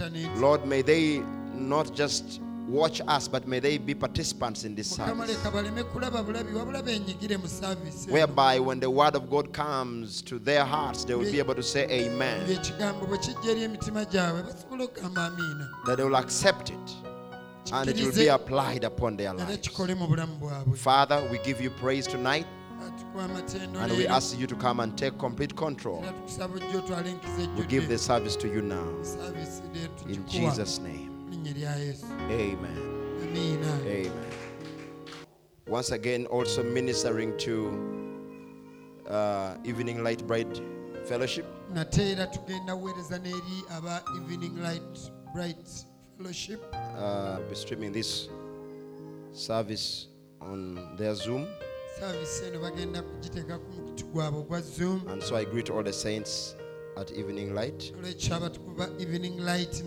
internet Lord, may they not just watch us, but may they be participants in this service. leka baleme kulaba bulabi wabula benyigire mu saavisi eno. Whereby, when the word of God comes to their hearts, they will be able to say Amen. ekigambo bwe kijja eri emitima gyabwe basobola okugamba amiina That they will accept it and it will be applied upon their lives. kikole mu bulamu bwabwe Father, we give you praise tonight and we ask you to come and take complete control. era tukusaba ojja otwala enkiza We give the service to you now. In Jesus' name. mu linnya lya yesu Amen. Amen. Once again, also ministering to uh, Evening Light Bright Fellowship. nate era tugenda kuweereza n'eri aba evening light bright fellowship Uh, be streaming this service on their Zoom. Saavisi eno bagenda kugiteekako mu kutu gwabwe ogwa zoom And so I greet all the saints at Evening Light. olwekyo abatukuvu ba evening light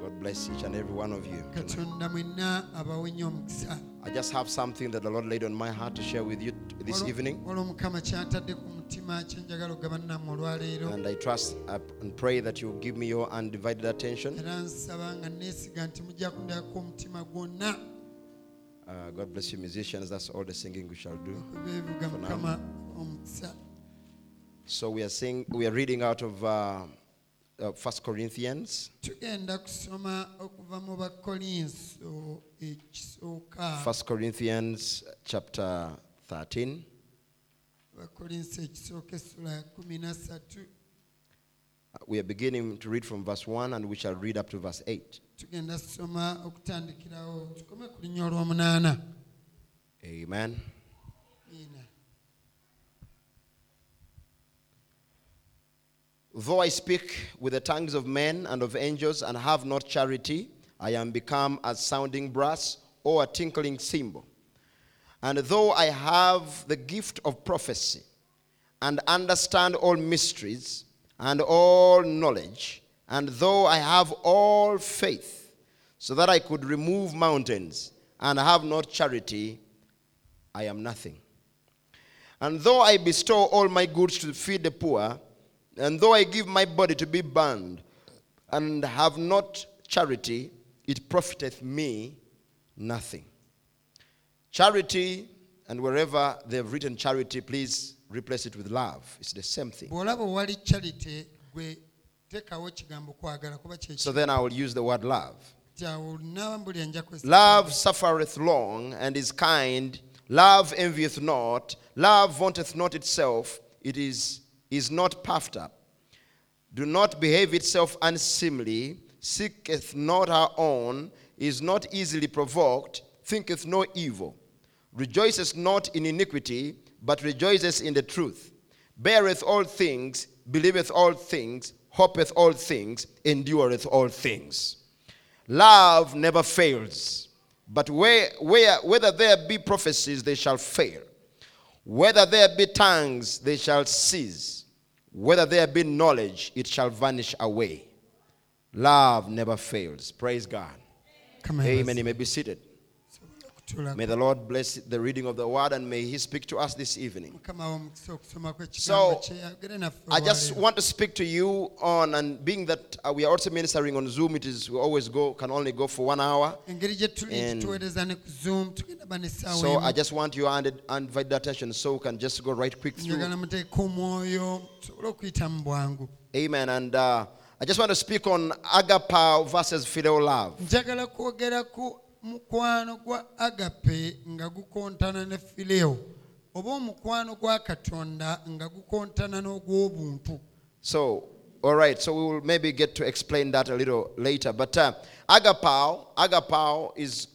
God bless each and every one of you. katonda mwenna abawenye omukisa I just have something that the Lord laid on my heart to share with you this evening. waliwo mukama kyantadde ku mutima kyenjagala ogaba nammwe olwaleero And I trust and pray that you will give me your undivided attention. Uh, God bless you, musicians. That's all the singing we shall do. For now. So we are saying we are reading out of uh, uh, First Corinthians, tugenda kusoma okuva mu bakolinso ekisooka First Corinthians chapter 13. We are beginning to read from verse 1 and we shall read up to verse 8. tugenda kusoma okutandikirawo tukome ku linnya olw'omunaana Amen. Though I speak with the tongues of men and of angels and have not charity, I am become a sounding brass or a tinkling cymbal. And though I have the gift of prophecy and understand all mysteries and all knowledge, and though I have all faith, so that I could remove mountains and have not charity, I am nothing. And though I bestow all my goods to feed the poor, and though I give my body to be burned, and have not charity, it profiteth me nothing. Charity, and wherever they've written charity, please replace it with love. It's the same thing. bw'olaba owali charite gwe teekawo ekigambo kwagala kuba So then I will use the word love. kyawo olinaaba mbuli anja kwesa Love suffereth long and is kind. Love envieth not. Love vaunteth not itself. It is, is not puffed up. Do not behave itself unseemly. Seeketh not her own. Is not easily provoked. Thinketh no evil. Rejoiceth not in iniquity, but rejoiceth in the truth. Beareth all things. Believeth all things. Hopeth all things. Endureth all things. Love never fails. But where, where, whether there be prophecies, they shall fail. Whether there be tongues, they shall cease. Whether there be knowledge, it shall vanish away. Love never fails. Praise God. Kama Amen. You may be seated. May the Lord bless the reading of the word and may He speak to us this evening. mukama w'omukisa okusoma kw'ekigambo So, kye yagere naffe I just want to speak to you on, and being that uh, we are also ministering on Zoom, it is we always go can only go for one hour. engeri gye tuli And- tuweereza ne ku zoom tugenda ba n'essaawa So I just want your undivided undivided attention so we can just go right quick through. njagala muteeke omwoyo tusobole okuyita mu bwangu Amen. And uh, I just want to speak on agapao versus phileo love. Gwa agape nga gukontana ne fileo oba omukwano gwa katonda nga gukontana n'ogw'obuntu So, all right. So we will maybe get to explain that a little later. But uh, agapao, agapao is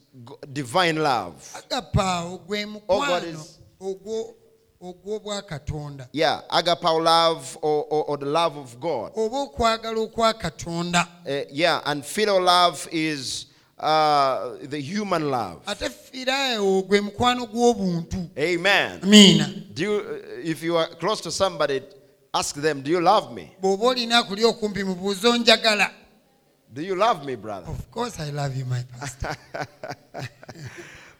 divine love. agape awo gwe God mukwano is- ogwo- ogw'obwa Yeah, agapao love or, or, or the love of God. oba okwagala okwa katonda Uh, yeah, and phileo love is uh, the human love. ate firayo gwe Amen. Do you, uh, if you are close to somebody, ask them, Do you love me? bw'oba olina kuli okumpi mubuuzo njagala Do you love me, brother? of course i love you my pastor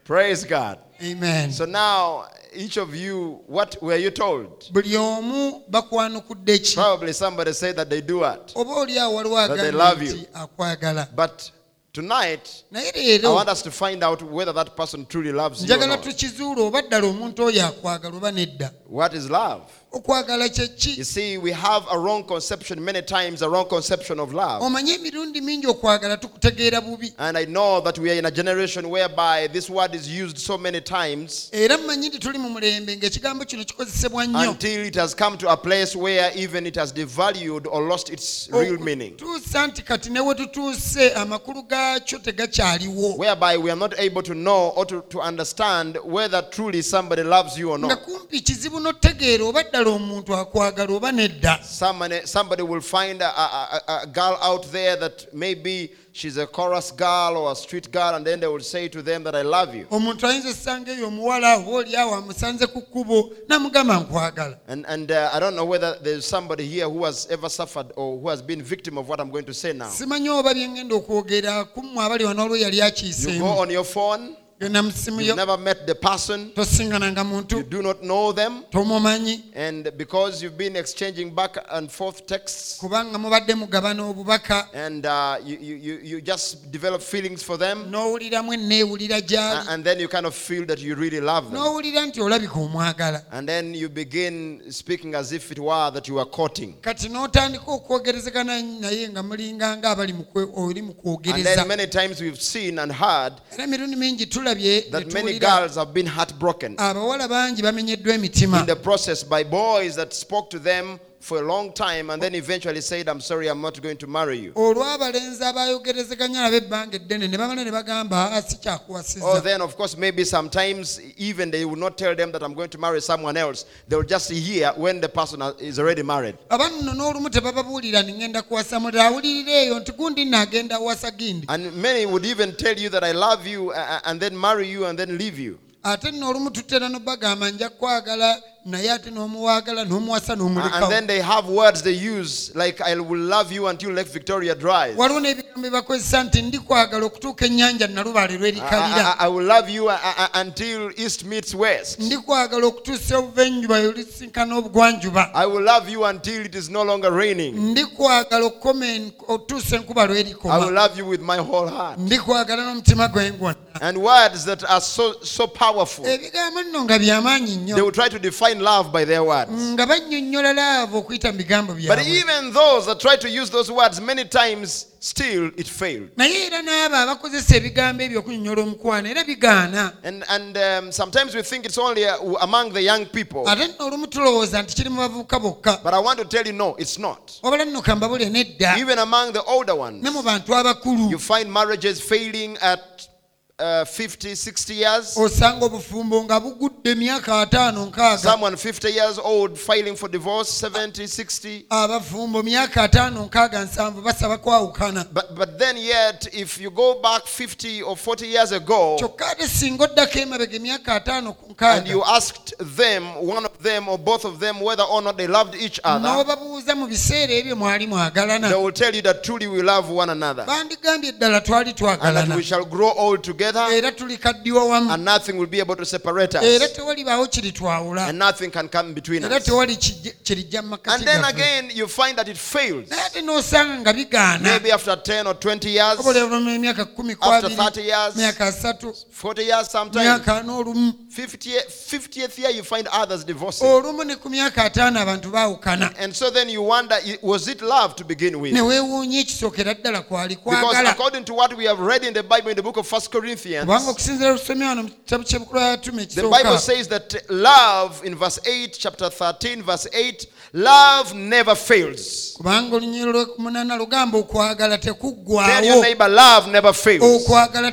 Praise God. amen So now, each of you, what were you told? buli omu bakwanukudde ki Probably somebody said that they do what? oba oli awo waliwo That they love you. But tonight, I want us to find out whether that person truly loves you. Or not. tukizuula oba ddala omuntu oyo akwagala oba nedda What is love? You see, we have a wrong conception many times, a wrong conception of love. And I know that we are in a generation whereby this word is used so many times until it has come to a place where even it has devalued or lost its real meaning. Whereby we are not able to know or to, to understand whether truly somebody loves you or not. Ddala omuntu akwagala oba nedda Somebody, somebody will find a, a, a, a girl out there that maybe she's a chorus girl or a street girl, and then they will say to them that I love you. omuntu ayinza essanga eyo omuwala oba oli amusanze ku kkubo n'amugamba nkwagala And, and uh, I don't know whether there's somebody here who has ever suffered or who has been victim of what I'm going to say now. simanyi oba bye ŋŋenda okwogera kummwe abali wano olwo yali You go akiiseemu on your phone, genda mu ssimu you've never met the person, you do not know them, and because you've been exchanging back and forth texts, kubanga mubadde mugabana obubaka. and uh, you, you, you- you just develop feelings for them, n'owuliramu enneewulira a- gy'ali. And then you kind of feel that you really love them. n'owulira nti olabika omwagala. And then you begin speaking as if it were that you are courting. kati n'otandika okwogerezegana naye nga mulinganga abali mu kwe- oli mu And then many times we've seen and heard era emirundi mingi tulabye that many girls have been heartbroken. Abawala bangi bamenyeddwa emitima. In the process by boys that spoke to them for a long time and then eventually said, I'm sorry, I'm not going to marry you. olw'abalenzi abayogerezeganya nabo ebbanga eddene ne bamala ne bagamba "Ah, Or then, of course, maybe sometimes even they will not tell them that I'm going to marry someone else. They'll just hear when the person is already married. aba nno n'olumu tebababuulira nti ŋŋenda kuwasa mulira awulirira eyo nti gundi naagenda wasa gindi And many would even tell you that I love you and then marry you and then leave you. Ate nno olumu tutera n'obagamba nja kwagala naye ate n'omuwaagala n'omuwasa Uh, And then they have words they use like, I will love you until Lake Victoria dries. waliwo n'ebigambo bye bakozesa nti ndikwagala okutuuka ennyanja nalubaale I, I- I will love you uh, uh, until East meets West. ndikwagala okutuusa obuvanjuba olisinkana obugwanjuba I will love you until it is no longer raining. ndikwagala okukoma en- okutuusa enkuba I will love you with my whole heart. ndikwagala n'omutima gwe gwonna And words that are so, so powerful. ebigambo nno nga byamaanyi They will try to define love by their words. nga bannyonnyola laavu okuyita mu bigambo But byabwe even those that try to use those words, many times still it failed. naye era n'abo abakozesa ebigambo ebyo okunyonnyola omukwano era bigaana And, and um, sometimes we think it's only uh, among the young people. ate nno olumu tulowooza nti kiri mu bavubuka bokka But I want to tell you, no, it's not. wabala nno kambabule nedda Even among the older ones, ne mu bantu abakulu you find marriages failing at uh, 50, 60 years. osanga obufumbo nga bugudde myaka ataano nkaaga. Someone 50 years old filing for divorce, 70, 60. abafumbo myaka ataano nkaaga nsanvu basaba kwawukana. But, but then, yet, if you go back 50 or 40 years ago kyokka ate singa oddako emabega emyaka ataano ku and you nkaaga asked them, one of them or both of them, whether or not they loved each other, n'obabuuza mu biseera ebyo mwali mwagalana. eddala will tell you that truly we love one another. Bandigambye ddala twali and that twagalana we shall grow old together era tulikaddiwa wamu. and nothing will be able to separate era us tewalibaawo kiritwawula and nothing can come between era us. tewali kirijja mu makati And then again, you find that it fails. naye ate n'osanga nga bigaana. Maybe after 10 or 20 years, emyaka after abiri 30 years, myaka asatu 40 years sometimes, myaka ana olumu 50, 50th year, you find others divorcing. olumu ne ku myaka ataano abantu baawukana And so then you wonder, i- was it love to begin with? ne weewuunya ekisookera ddala kwali Because kwagala according to what we have read in the Bible in the book of 1 Corinthians, kubanga okusinziira lusomye wano mu kitabu kyebukulu yatuma the Bible ekisooka says that love in verse 8, chapter 13, verse 8, love never fails. kubanga olunyiro lwekumunana lugamba okwagala Tell your tekuggwaawo neighbor, love never fails. okwagala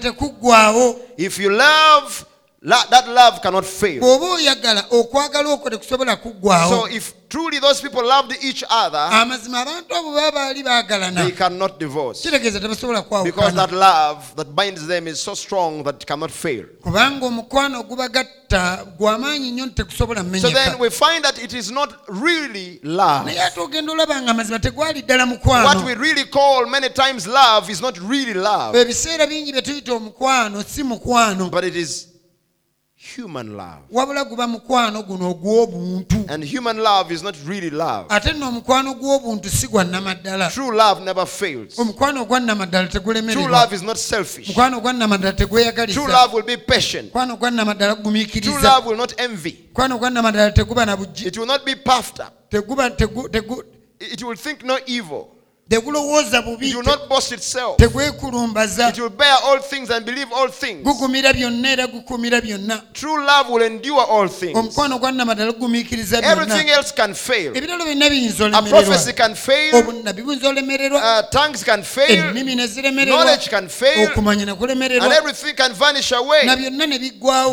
If you love, la- that love cannot fail. bw'oba oyagala okwagala okwo tekusobola So kuggwaawo if truly those people loved each other, amazima abantu abo baba baali baagalana they cannot divorce. kitegeeza tebasobola Because that kwawukana love that binds them is so strong that it cannot fail. kubanga omukwano ogubagatta gw'amaanyi nnyo nti tegusobola So then mmenyeka we find that it is not really love. naye ate ogenda olaba nga amazima tegwali ddala What mukwano we really call many times love is not really love, ebiseera bingi bye tuyita omukwano si mukwano but it is human love. wabula guba mukwano guno ogw'obuntu And human love is not really love. ate nno omukwano gw'obuntu si gwa nnamaddala True love never fails. omukwano ogwa nnamaddala True tegulemererwa love is not selfish. mukwano ogwa nnamaddala True tegweyagaliza love will be patient. mukwano ogwa nnamaddala True love will not envy. mukwano ogwa nnamaddala teguba na bujji It will not be puffed up. teguba tegu- tegu- It will think no evil. tekulowooza bubi. Gugumira byonna era gukumira byonna. Omukwano gwa namatala gugumiikiriza byonnaebiralo byonna biyinza obunnabbi buyinza olemererwa. Ennimi ne na byonna ne biggwawo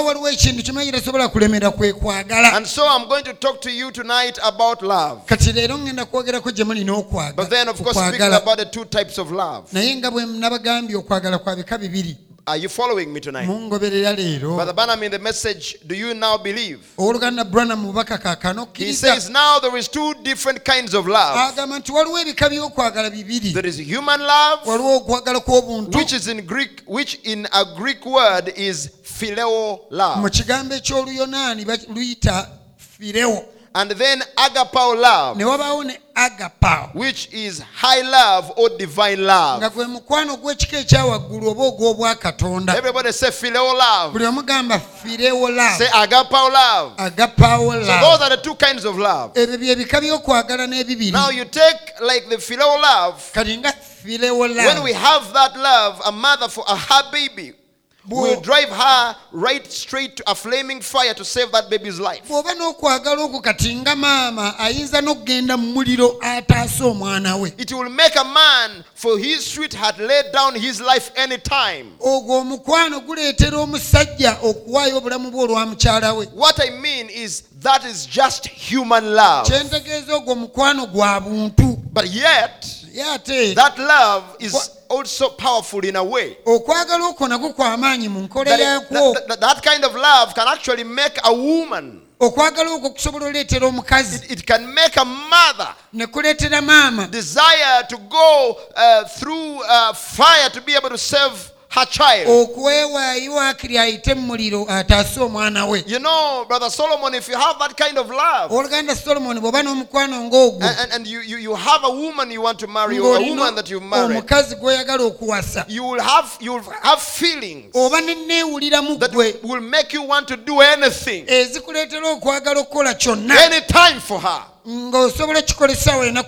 waliwo ekintu kimanyi tasobola kulemera kwe kwagala. And so I'm going to talk to you tonight about love. kati leero ngenda kwogerako gye muli But then, of course, speaking about the two types of love. naye nga bwe nabagambye okwagala kwa bika bibiri Are you following me tonight? Brother Branham in the message, do you now believe? owooluganda branam mubaka kaakano He says now there is two different kinds of love. agamba nti waliwo ebika by'okwagala bibiri There is human love, waliwo okwagala kw'obuntu which is in Greek, which in a Greek word is phileo love, kigambo eky'oluyonaani ba- luyita firewo and then agapao love, ne ne agapao which is high love or divine nga love. gwe mukwano gw'ekika ekyawaggulu oba ogw'obwakatonda Everybody say phileo love. buli omugamba firewo Say agapao love. agapao So those are the two kinds of love. ebyo byebika by'okwagala n'ebibiri Now you take like the phileo love. kati nga firewo When we have that love, a mother for a her baby will drive her right straight to a flaming fire to save that baby's life. bw'oba n'okwagala okwo kati nga maama ayinza n'okugenda mu muliro omwana we It will make a man for his sweetheart lay down his life anytime. ogwo omukwano guleetera omusajja okuwaayo obulamu bwe olwa mukyala we What I mean is that is just human love. kyentegeeza ogwo omukwano gwa buntu But yet, that love is also powerful in a way. okwagala okwo nagwo kw'amaanyi mu nkole That, that- that- that kind of love can actually make a woman, okwagala okwo kusobola oleetera omukazi it, can make a mother ne kuleetera maama. desire to go uh, through uh, fire to be able to save her child. okwewaayo akiri ayite mu muliro uh, ataase omwana we. You know, Brother Solomon, if you have that kind of love, oluganda solomoni bw'oba n'omukwano ng'ogwo. and, and, and you, you, you have a woman you want to marry, or a woman that you married, omukazi gw'oyagala okuwasa. you will have you will have feelings oba neneewuliramu that will make you want to do anything, ezikuleetera okwagala okukola kyonna. Anytime for her, ng'osobola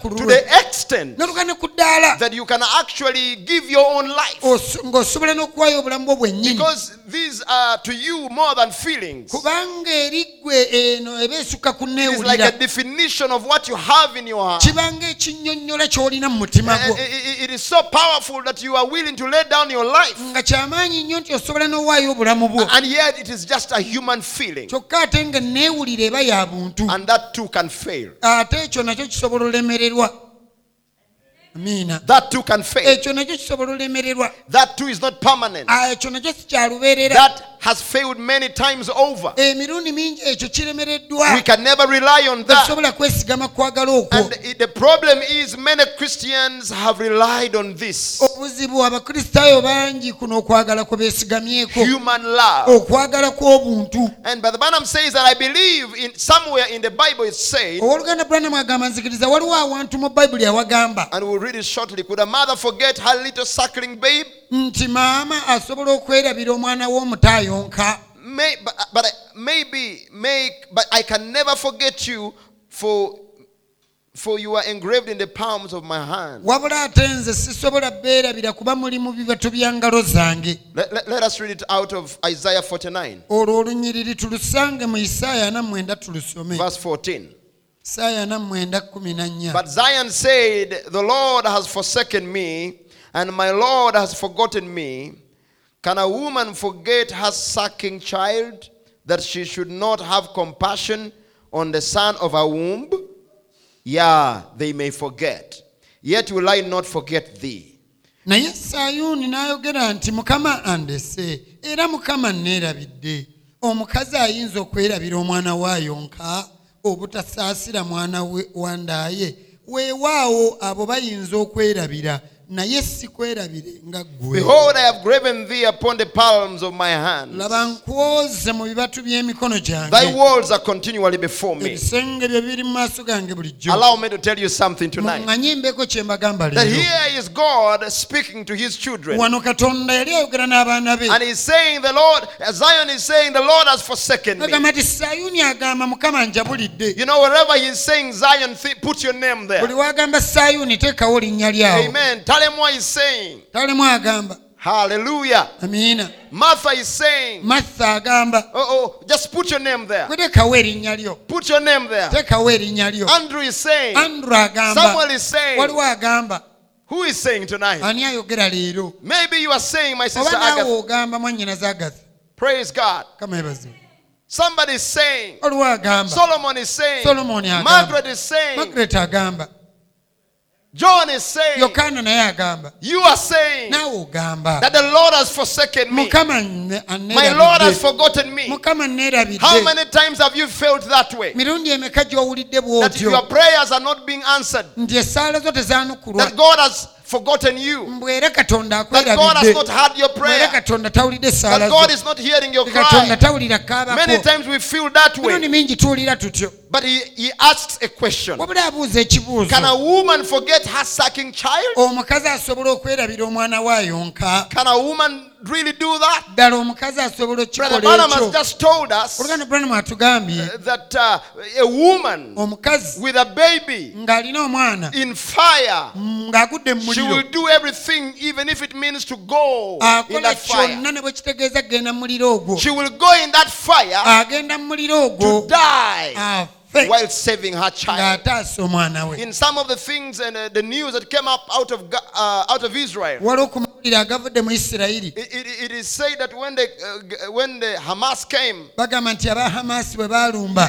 ku to the extent n'oluganda ku ddaala that you can actually give your own life. Ng'osobola n'okuwaayo obulamu bwo bwennyini Because these are to you more than feelings. kubanga eri ggwe eno eba esukka It is like a definition of what you have in your heart. kibanga ekinnyonnyola ky'olina mu mutima gwo i- i- It is so powerful that you are willing to lay down your life. nga kyamaanyi nnyo nti osobola n'owaayo obulamu bwo And yet it is just a human feeling. kyokka ate nga neewulira eba ya buntu And that too can fail. Ate ekyo nakyo kisobola olemererwa That too can fail. ekyo nakyo kisobola olemererwa That too is not permanent. Ah, ekyo nakyo si kyalubeerera That has failed many times over. emirundi mingi ekyo kiremereddwa We can never rely on that. tetusobola kwesigama kwagala okwo And the problem is many Christians have relied on this obuzibu abakristaayo bangi kuno okwagala human love. And Brother Branham says that I believe in somewhere in the Bible it says. owooluganda branamu agamba nzikiriza waliwo awantu mu bayibuli awagamba and we'll read it shortly. Could a mother forget her little suckling babe? nti maama asobola okwerabira omwana w'omutaayonka May, but, uh, but I- maybe make, but I can never forget you for, for you are engraved in the palms of my hand. wabula ate nze sisobola beerabira kuba muli mu bibatu bya ngalo zange Let, let- let us read it out of Isaiah 49, olwo olunyiriri tulusange mu isaaya nammwenda tulusome verse 14. But Zion said, The Lord has forsaken me, and my Lord has forgotten me. Can a woman forget her sucking child, that she should not have compassion on the son of her womb? Yeah, they may forget. Yet will I not forget thee. naye sayuuni n'ayogera nti mukama andese era mukama nneerabidde omukazi ayinza okwerabira omwana waayonka obutasaasira mwana we- wandaaye weewaawo abo bayinza okwerabira naye sikwerabire nga ggwe Behold, I have graven thee upon the palms of my hands. laba nkwoze mu bibatu by'emikono Thy gyange walls are continually before me. ebisenge bye biri mu maaso gange bulijjo Allow me to tell you something tonight. mbeko kye mbagamba That here is God speaking to his children. wano katonda yali ayogera n'abaana be And he's saying, The Lord, uh, Zion is saying, The Lord has forsaken me. agamba nti sayuuni agamba mukama njabulidde You know, wherever he's saying Zion, put your name there. buli wagamba sayuuni teekawo linnya lyawo Amen. What he's saying. talemu agamba Hallelujah. amiina Martha is saying, matha agamba Oh, oh, just put your name there. gwe teekawo erinnya lyo Put your name there. teekawo erinnya lyo Andrew is saying, andrew agamba Samuel is saying, waliwo agamba Who is saying tonight? ani ayogera leero Maybe you are saying, My oba sister Agatha. ogamba mwannyinaza agatha Praise God. kama yebazibu Somebody is saying, waliwo agamba Solomon is saying, Solomon agamba. Margaret is saying, margaret agamba John is saying, yokaana naye agamba You are saying naawe ogamba that the Lord has forsaken me. mukama My Lord has forgotten me. mukama How many times have you felt that way? mirundi emeka gy'owulidde That your prayers are not being answered. nti essaala zo tezaanukulwa That God has forgotten you. That God has not heard your prayer. katonda tawulidde essaala That God is not hearing your cry. Many times we feel that way. mingi tuwulira tutyo But he, he asks a question wabula abuuza ekibuuzo Can a woman forget her sucking child? omukazi asobola okwerabira omwana waayonka Can a woman really do that? ddala omukazi asobola Brother okikola Branham has ekyo. just told us oluganda branamu atugambye that uh, a woman omukazi with a baby ng'alina omwana in fire, ng'agudde mu she will do everything, even if it means to go in that fire. kyonna ne bwe kitegeeza kugenda mu muliro ogwo. She will go in that fire agenda mu muliro ogwo. to die afe while saving her child. In some of the things and uh, the news that came up out of uh, out of Israel, it, it, it is said that when the uh, when the Hamas came,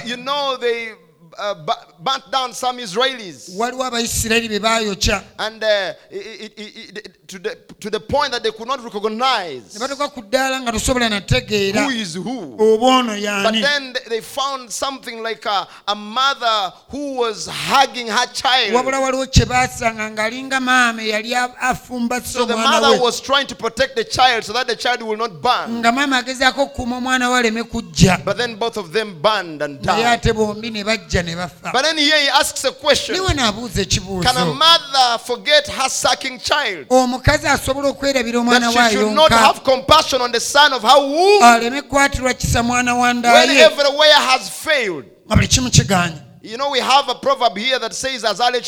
you know they uh, burnt down some Israelis, waliwo abayisirayiri be baayokya and uh, it, it, it, to the to the point that they could not recognize ne batuuka ku ddaala nga tosobola nategeera who is who. oba ono But then they found something like a, a mother who was hugging her child. wabula waliwo kye baasanga ng'alinga maama eyali afumba so So the omwana mother we was trying to protect the child so that the child will not burn. nga maama agezaako okukuuma omwana we aleme kujja But then both of them burned and naye died. ate bombi ne bajja ne bafa But then here he asks a question. Niwe naabuuza Can a mother forget her sucking child? omukazi asobola okwerabira omwana That she should not have compassion on the son of her womb. aleme kukwatirwa kisa mwana wa when everywhere has failed. nga buli kimu kiganye. You know, we have a proverb here that says, Azale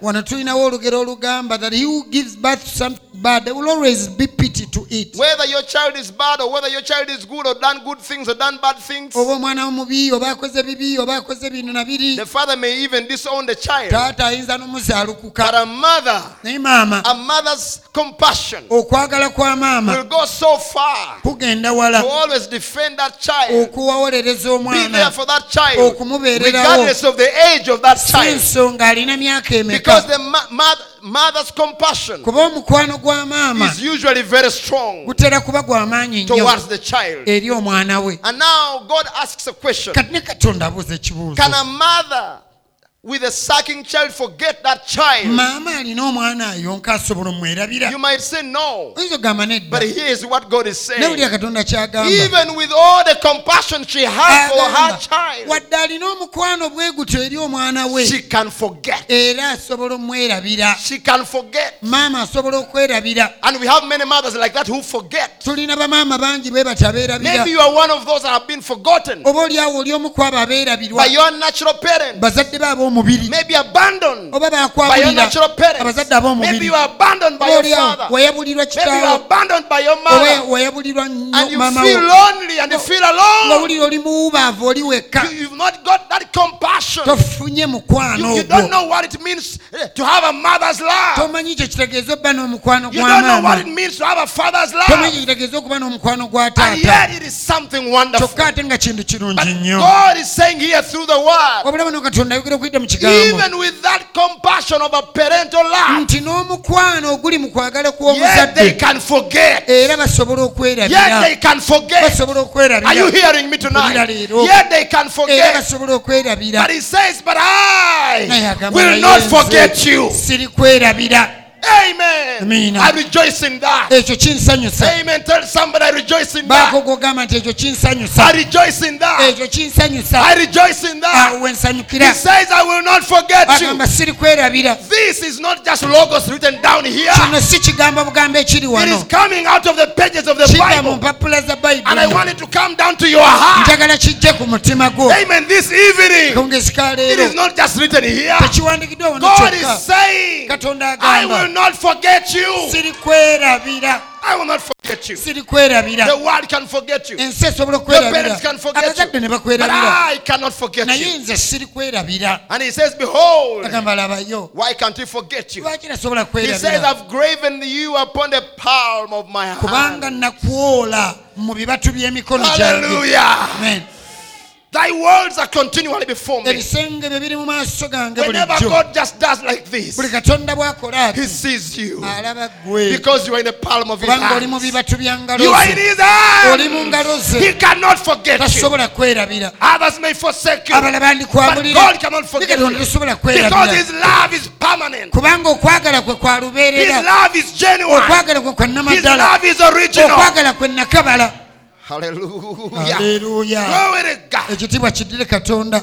wano tulinawo olugero olugamba that he who gives birth to something bad there will always be pity to it Whether your child is bad or whether your child is good or done good things or done bad things, oba omwana omubi oba akoze bibi oba akoze bino na the father may even disown the child. taata ayinza But a mother, naye maama a mother's compassion okwagala kwa will go so far kugenda to always defend that child. okuwawolereza Be there for that child, Okumubeererawo. regardless of the age of that si child. nsonga alina myaka Because the ma- mo- mother's compassion kuba omukwano gwa maama is usually very strong gutera kuba gwa maanyi nnyo towards the child. eri omwana we. And now God asks a question. Kati ne katonda abuuza ekibuuzo? Can a mother with a sucking child forget that child? maama alina omwana ayonka asobola omwerabira You might say no. oyinza ogamba nedda But here's what God is saying. nawulira katonda kyagamba Even with all the compassion she has for her child, wadde alina omukwano bwe gutyo eri omwana we she can forget. era asobola omwerabira She can forget. maama asobola okwerabira And we have many mothers like that who forget. tulina bamaama bangi bwe bati abeerabira Maybe you are one of those that have been forgotten oba oliawo oli omu ku abo by your natural parent. bazadde be abandoned oba by your bakwabulira natural parents. abazadde Maybe ab'omubiri you are abandoned by your oliawo father. wayabulirwa Maybe you are kitaawo abandoned by your oba mother. wayabulirwa And nnyo you maama feel wo lonely and you feel alone. oli muwubaavu oli wekka You- You've not got that compassion. tofunye mukwano don't know what it means eh, to have a mother's love. kyo kitegeeza obba n'omukwano You gwa don't know what it means to have a father's love. kyo kitegeeza okuba n'omukwano gwa And taata yet it is something wonderful. kyokka ate nga kintu kirungi nnyo God is saying here through the word, wabula bano katonda ayogera okuyita muyite mu kigamboanti n'omukwano oguli mu kwagala kw'omuzadde era basobola okwerabasobola okwerabiraera basobola okwerabira. Naye agamba sirikwerabira. Amen. I rejoice in that. ekyo Amen. Tell somebody I rejoice in that. baako gwogamba nti ekyo I rejoice in that. I rejoice in that. He says, I will not forget you. siri kwerabira This is not just logos written down here. kino si kigambo bugambo ekiri It is coming out of the pages of the mu Bible. mpapula za And I want it to come down to your heart. kijje ku mutima gwo Amen. This evening, it leero is not just written here. tekiwandikiddwa wano God kyokka is saying, katonda I will not forget you. Sirikwerabira. I will not forget you. Sirikwerabira. The world can forget you. ensi esobola Your okwerabira parents can forget abazadde ne you. But I cannot forget naye nze sirikwerabira. And he says, Behold, agamba labayo why can't he forget you? lwaki nasobola He says, I've graven you upon the palm of my kubanga hand. nakwola mu bibatu by'emikono gyange Hallelujah. Amen. Thy words are continually before me. ebisenge bye biri mu maaso gange Whenever God just does like this, buli katonda bw'akola he sees you because you are in the palm of his kubanga oli mu hand. bibatu bya ngalo You are in his oli mu hand. ngalo ze He cannot forget you. Others may forsake you, but God cannot forget you because his love is permanent. kubanga okwagala kwe kwa His love is genuine. okwagala kwe kwa His love is original. haleluya ekitiibwa kiddire katonda.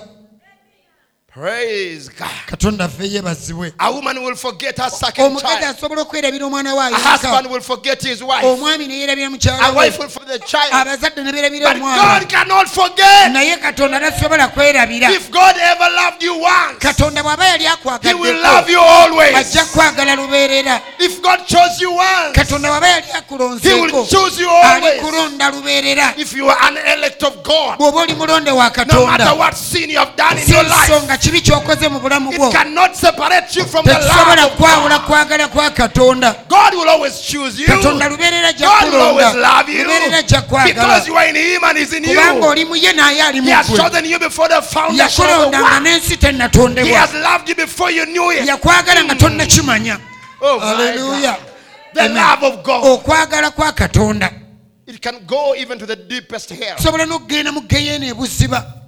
Praise God. katonda ffe yeebazibwe A woman will forget her second omukazi asobola okwerabira omwana we A ayonka husband will forget his wife. omwami ne yeerabira A mukyala we wife will forget the child. abazadde ne beerabira But God cannot forget. katonda tasobola kwerabira If God ever loved you once, katonda bw'aba yali He will love you always. kwagala lubeerera If God chose you once, katonda bw'aba yali He akulonseeko will choose you always. lubeerera If you are an elect of God, bw'oba oli mulonde wa no matter katonda what sin you have done in si your life, nsonga kibi kyokoze mu bulamu bwo? it cannot separate you from the tekisobola kwawula kwagala kwa katonda. Will always choose you. katonda lubeerera ajja God will always love you. Lubeerera ajja kwagala. Because you are in Him and He's in you. oli mu ye naye ali He has chosen you before the foundation of the yakulondanga n'ensi tennatondebwa. Has loved you before you knew it. yakwagala nga hmm. tonnakimanya Oh aleluya The love of God. okwagala kwa katonda. It can go even to the deepest hell. sobola n'okugenda mu geyeena ebuziba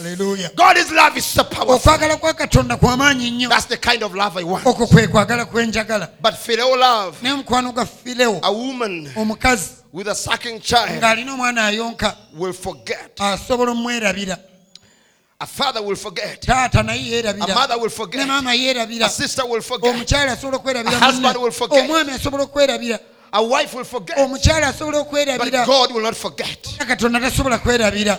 aleluya God's love is so powerful. okwagala kwa katonda kwamaanyi nnyo That's the kind of love I want. okwo kwe kwagala kwenjagala But phileo love, naye mukwano gwa filewo a woman omukazi with a sucking child ng'alina omwana ayonka will forget. asobola omwerabira A father will forget. taata naye A yeerabira mother will ne forget. maama A sister will forget. omukyala asobola okwerabira A husband munne. will forget. omwami asobola okwerabira A wife will forget. omukyala asobola But okwerabira God will not forget. katonda tasobola kwerabira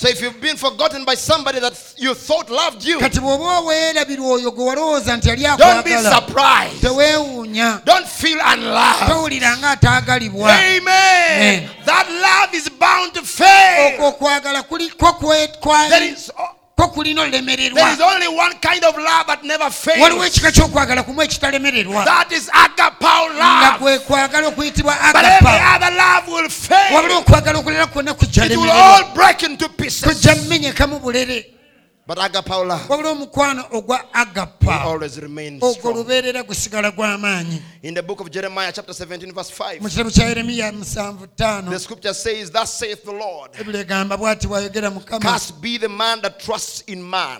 So if you've been forgotten by somebody that you thought loved you, kati bw'oba weerabirwa oyo gwe walowooza nti yali don't be akwagala surprised. teweewuunya Don't feel unloved. towulira nga ataagalibwa Amen. Amen. That love is bound to fail. okwo okwagala kuli kwe- kwa- There is, kwo kulina olemererwa is only one kind of love that never waliwo fails. ekika ky'okwagala kumu ekitalemererwa That is agapao nga love. kwe kwagala okuyitibwa But every other love will wabula okwagala okulala kwonna kujja It will lemererwa all break into pieces. kujja mumenyekamu bulere But agapaula, wabula omukwano ogwa agapa ogwo lubeerera gusigala gw'amaanyi mu kitabo kya yeremiya 75ebula egamba bw'ati bw'ayogera mukama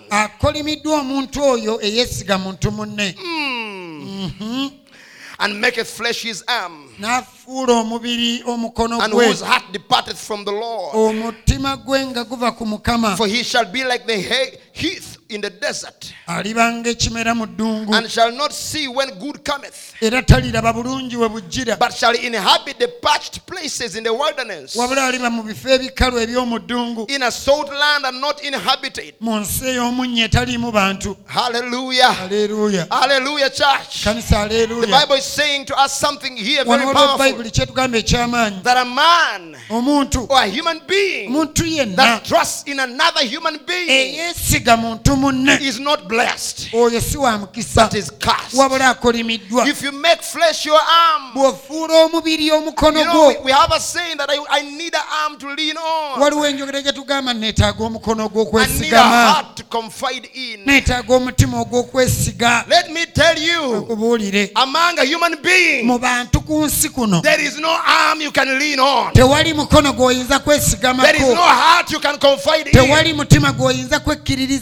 akolimiddwa omuntu oyo eyeesiga muntu munne. Mhm. And maketh flesh his arm, n'afuula omubiri omukono and whose heart departeth from the Lord. omutima gwe nga guva ku For he shall be like the he- heath in the desert, aliba ng'ekimera mu ddungu. and shall not see when good cometh, era taliraba bulungi we bujjira. but shall inhabit the parched places in the wilderness, wabula aliba mu bifo ebikalu eby'omu ddungu. In a salt land and not inhabited. mu nsi ey'omunnyo etaliimu bantu. Hallelujah. aleluya Hallelujah, church. kanisa The Bible is saying to us something here very powerful. Bayibuli kyetugamba eky'amaanyi. That a man omuntu. or a human being omuntu yenna. that trusts in another human being eyeesiga muntu munne is not blessed, oyo si wa mukisa. But is cursed. wabula akolimiddwa. If you make flesh your arm, bw'ofuula omubiri omukono you know, gwo. we, have a saying that I, I need an arm to lean on, waliwo enjogera gye tugamba neetaaga omukono I need a heart to confide in. neetaaga omutima ogw'okwesiga Let me tell you, nkubuulire among a human being, mu bantu ku nsi kuno there is no arm you can lean on, tewali mukono gw'oyinza there is no heart you can confide in. tewali mutima gw'oyinza kwekkiririzaamu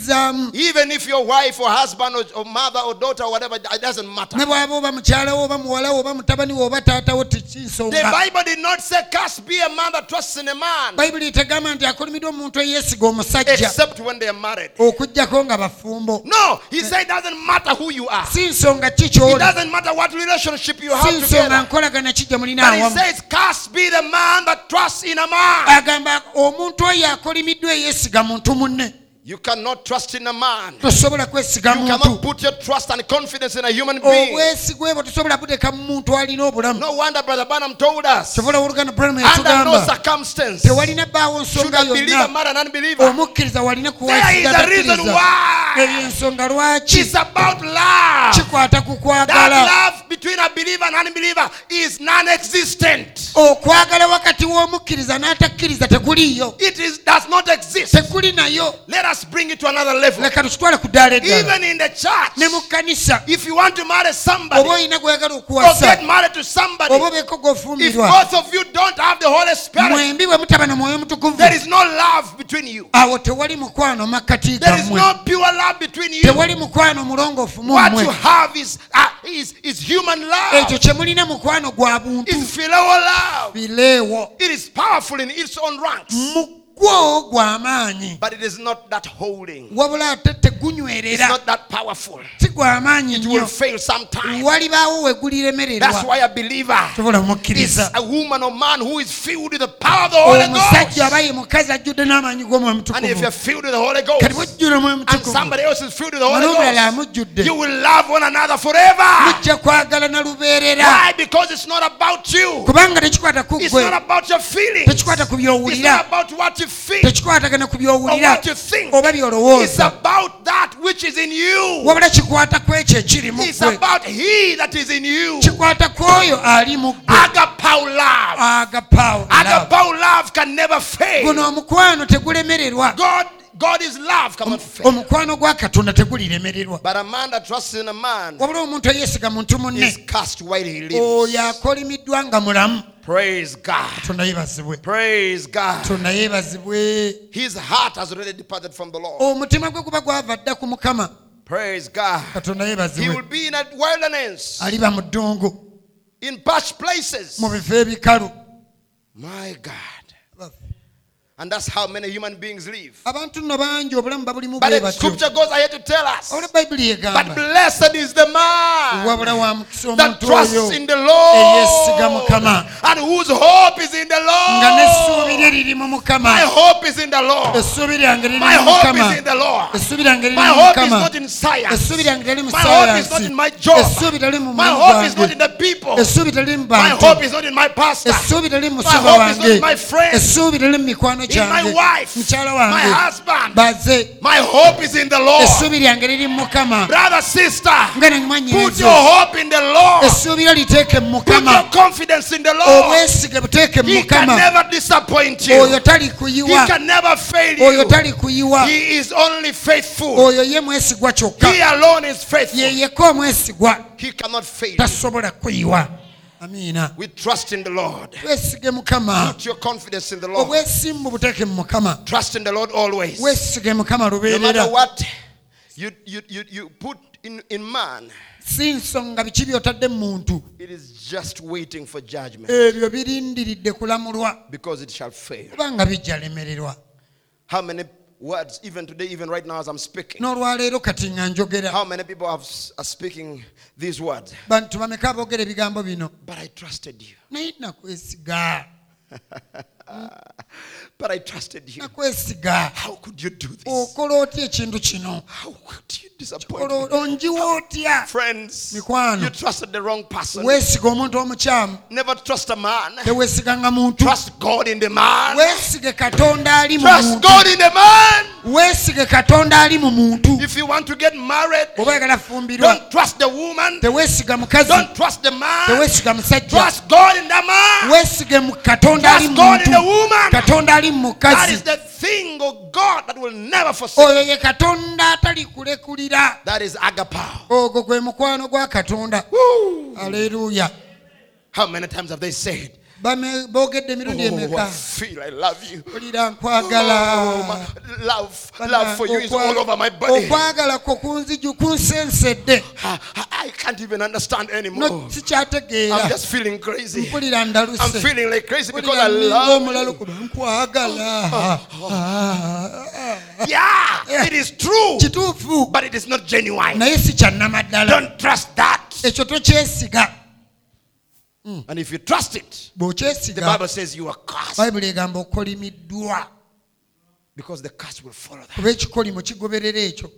Even if your wife or husband or, or mother or daughter or whatever, it doesn't matter. ne bw'aba oba mukyalawo oba muwalawo oba mutabani we oba taatawo The Bible did not say, Cast be a man that trusts in a man, bayibuli tegamba nti akolimiddwa omuntu eyeesiga omusajja except when they are married. okugjako nga bafumbo No, he said it doesn't matter who you are. si nsonga ki It doesn't matter what relationship you si have nsonga together. nkolagana ki gye mulina But he says, Cast be the man that trusts in a man. agamba omuntu oyo akolimiddwa eyeesiga muntu munne You cannot trust in a man. tosobola kwesiga You muntu cannot put your trust and confidence in a human being. tosobola mu muntu alina obulamu No wonder Brother Branham told us. kyobola oluganda buramu Under no circumstance tewalina bbaawo nsonga yonna unbeliever. omukkiriza walina There is a reason why. eyo ensonga lwaki It's about love. kikwata ku That love between a believer and unbeliever is non-existent. okwagala wakati w'omukkiriza n'atakkiriza tekuliiyo It is does not exist. tekuli nayo Let us bring it to another level. leka ku ddaala Even in the church, ne mu kkanisa if you want to marry oba somebody gwagala or okuwasa. get married to somebody, oba obeeko if both of you don't have the Holy Spirit, mwembi bwe mutaba na mwoyo mutukuvu. there is no love between you. awo tewali mukwano makkati There is no pure love between you. tewali mukwano mu What you have is, uh, is, is human love. ekyo kye mulina mukwano gwa buntu. Phileo love. It is powerful in its own ranks, mugwo gwa maanyi but it is not that holding. wabula ate It's tegunywerera not that powerful. si gwa It will nnyo walibaawo we That's why a believer mukkiriza a woman or man who is filled with the power of the Holy omusajja aba ye mukazi ajjudde n'amaanyi g'omwoyo And if mutukuvu you're filled with the Holy Ghost and somebody else is filled with the Holy Ghost, amujjudde you will love one another forever. mujja kwagala na lubeerera Why? Because it's not about you. kubanga tekikwata ku It's not about feelings. tekikwata ku It's by'owulira not about what you think tekikwatagana ku by'owulira what you think. oba by'olowooza about that which is in you. wabula kikwata ku ekyo ekiri mu It's about He that is in you. kikwata ku oyo ali mu Agapao love. Agapao love can never fail. guno omukwano tegulemererwa God, God is love cannot fail. omukwano gwa katonda teguliremererwa But a man that trusts in a man wabula omuntu eyeesiga muntu munne is cast while he lives. oyo akolimiddwa nga mulamu Praise God. Praise God. His heart has already departed from the Lord. omutima gwe guba gwava dda ku mukama Praise God. He will be in a wilderness, in parched places. My God. And that's how many human beings live. abantu nno bangi obulamu babulimu But the scripture goes ahead to tell us. But blessed is the man wabula wa mukisa that trusts in the Lord and whose hope is in the Lord. lye liri mu My hope is in the Lord. essuubi lyange liri My hope is in the Lord. essuubi lyange liri My hope is not in science. essuubi lyange teri mu My hope is not in my job. My hope is not in the people. essuubi teri mu My hope is not in my pastor. My hope is not in my friends. Essuubi teri mu mikwano In my wife. My husband. baze My hope is in the Lord. essuubi lyange liri mu mukama Brother, sister, put your hope in the Lord. essuubi lyo liteeke mu Put your mukama confidence in the Lord. obwesige buteeke mu He can never disappoint oyo you. He can never fail oyo you. tali kuyiwa He is only faithful. oyo ye mwesigwa kyokka He alone is faithful. omwesigwa He cannot fail tasobola kuyiwa amiina We trust in the Lord. Put your confidence in the Lord. obwesimbu buteeke mu mukama Trust in the Lord always. No matter what you, you, you, you put in, in man, si nsonga biki by'otadde mu muntu it is just waiting for judgment ebyo birindiridde kulamulwa because it shall fail. kubanga bijja lemererwa How many words, even today, even right now as I'm speaking, n'olwaleero kati nga njogera how many people have, are speaking these words? bantu bameka aboogera ebigambo bino But I trusted you. naye nakwesiga But I trusted you. nakwesiga How could you do this? okola otya ekintu kino How could you disappoint me? onjiwa otya Friends, Mikwano. you trusted the wrong person. weesiga omuntu omukyamu Never trust a man. teweesiganga muntu Trust God in the man. weesige katonda ali mu Trust muntu God in the man. weesige katonda ali mu muntu If you want to get married, oba fumbirwa don't trust the woman. teweesiga mukazi Don't trust the man. teweesiga musajja Trust God in the man. weesige mu katonda ali mu Trust God in the muntu. katonda ali mu mukazi. oyo ye katonda atalikulekkulira ogwo gwe mukwano gwa katonda. Aleluya How many times have they said boogedde emirundi emeka? olira nkwagalaokwagala kwo kunziju kunsensedde. Sikyategeerampulira ndaluseomulalu kuba nkwagala. Ah. Kituufu. Naye si kyannamaddala ekyo tokyesiga. Hmm. And if you trust it, the Bible says you are cursed bayibuli egamba okolimiddwa because the curse will follow that. kuba ekikolimo kigoberera ekyo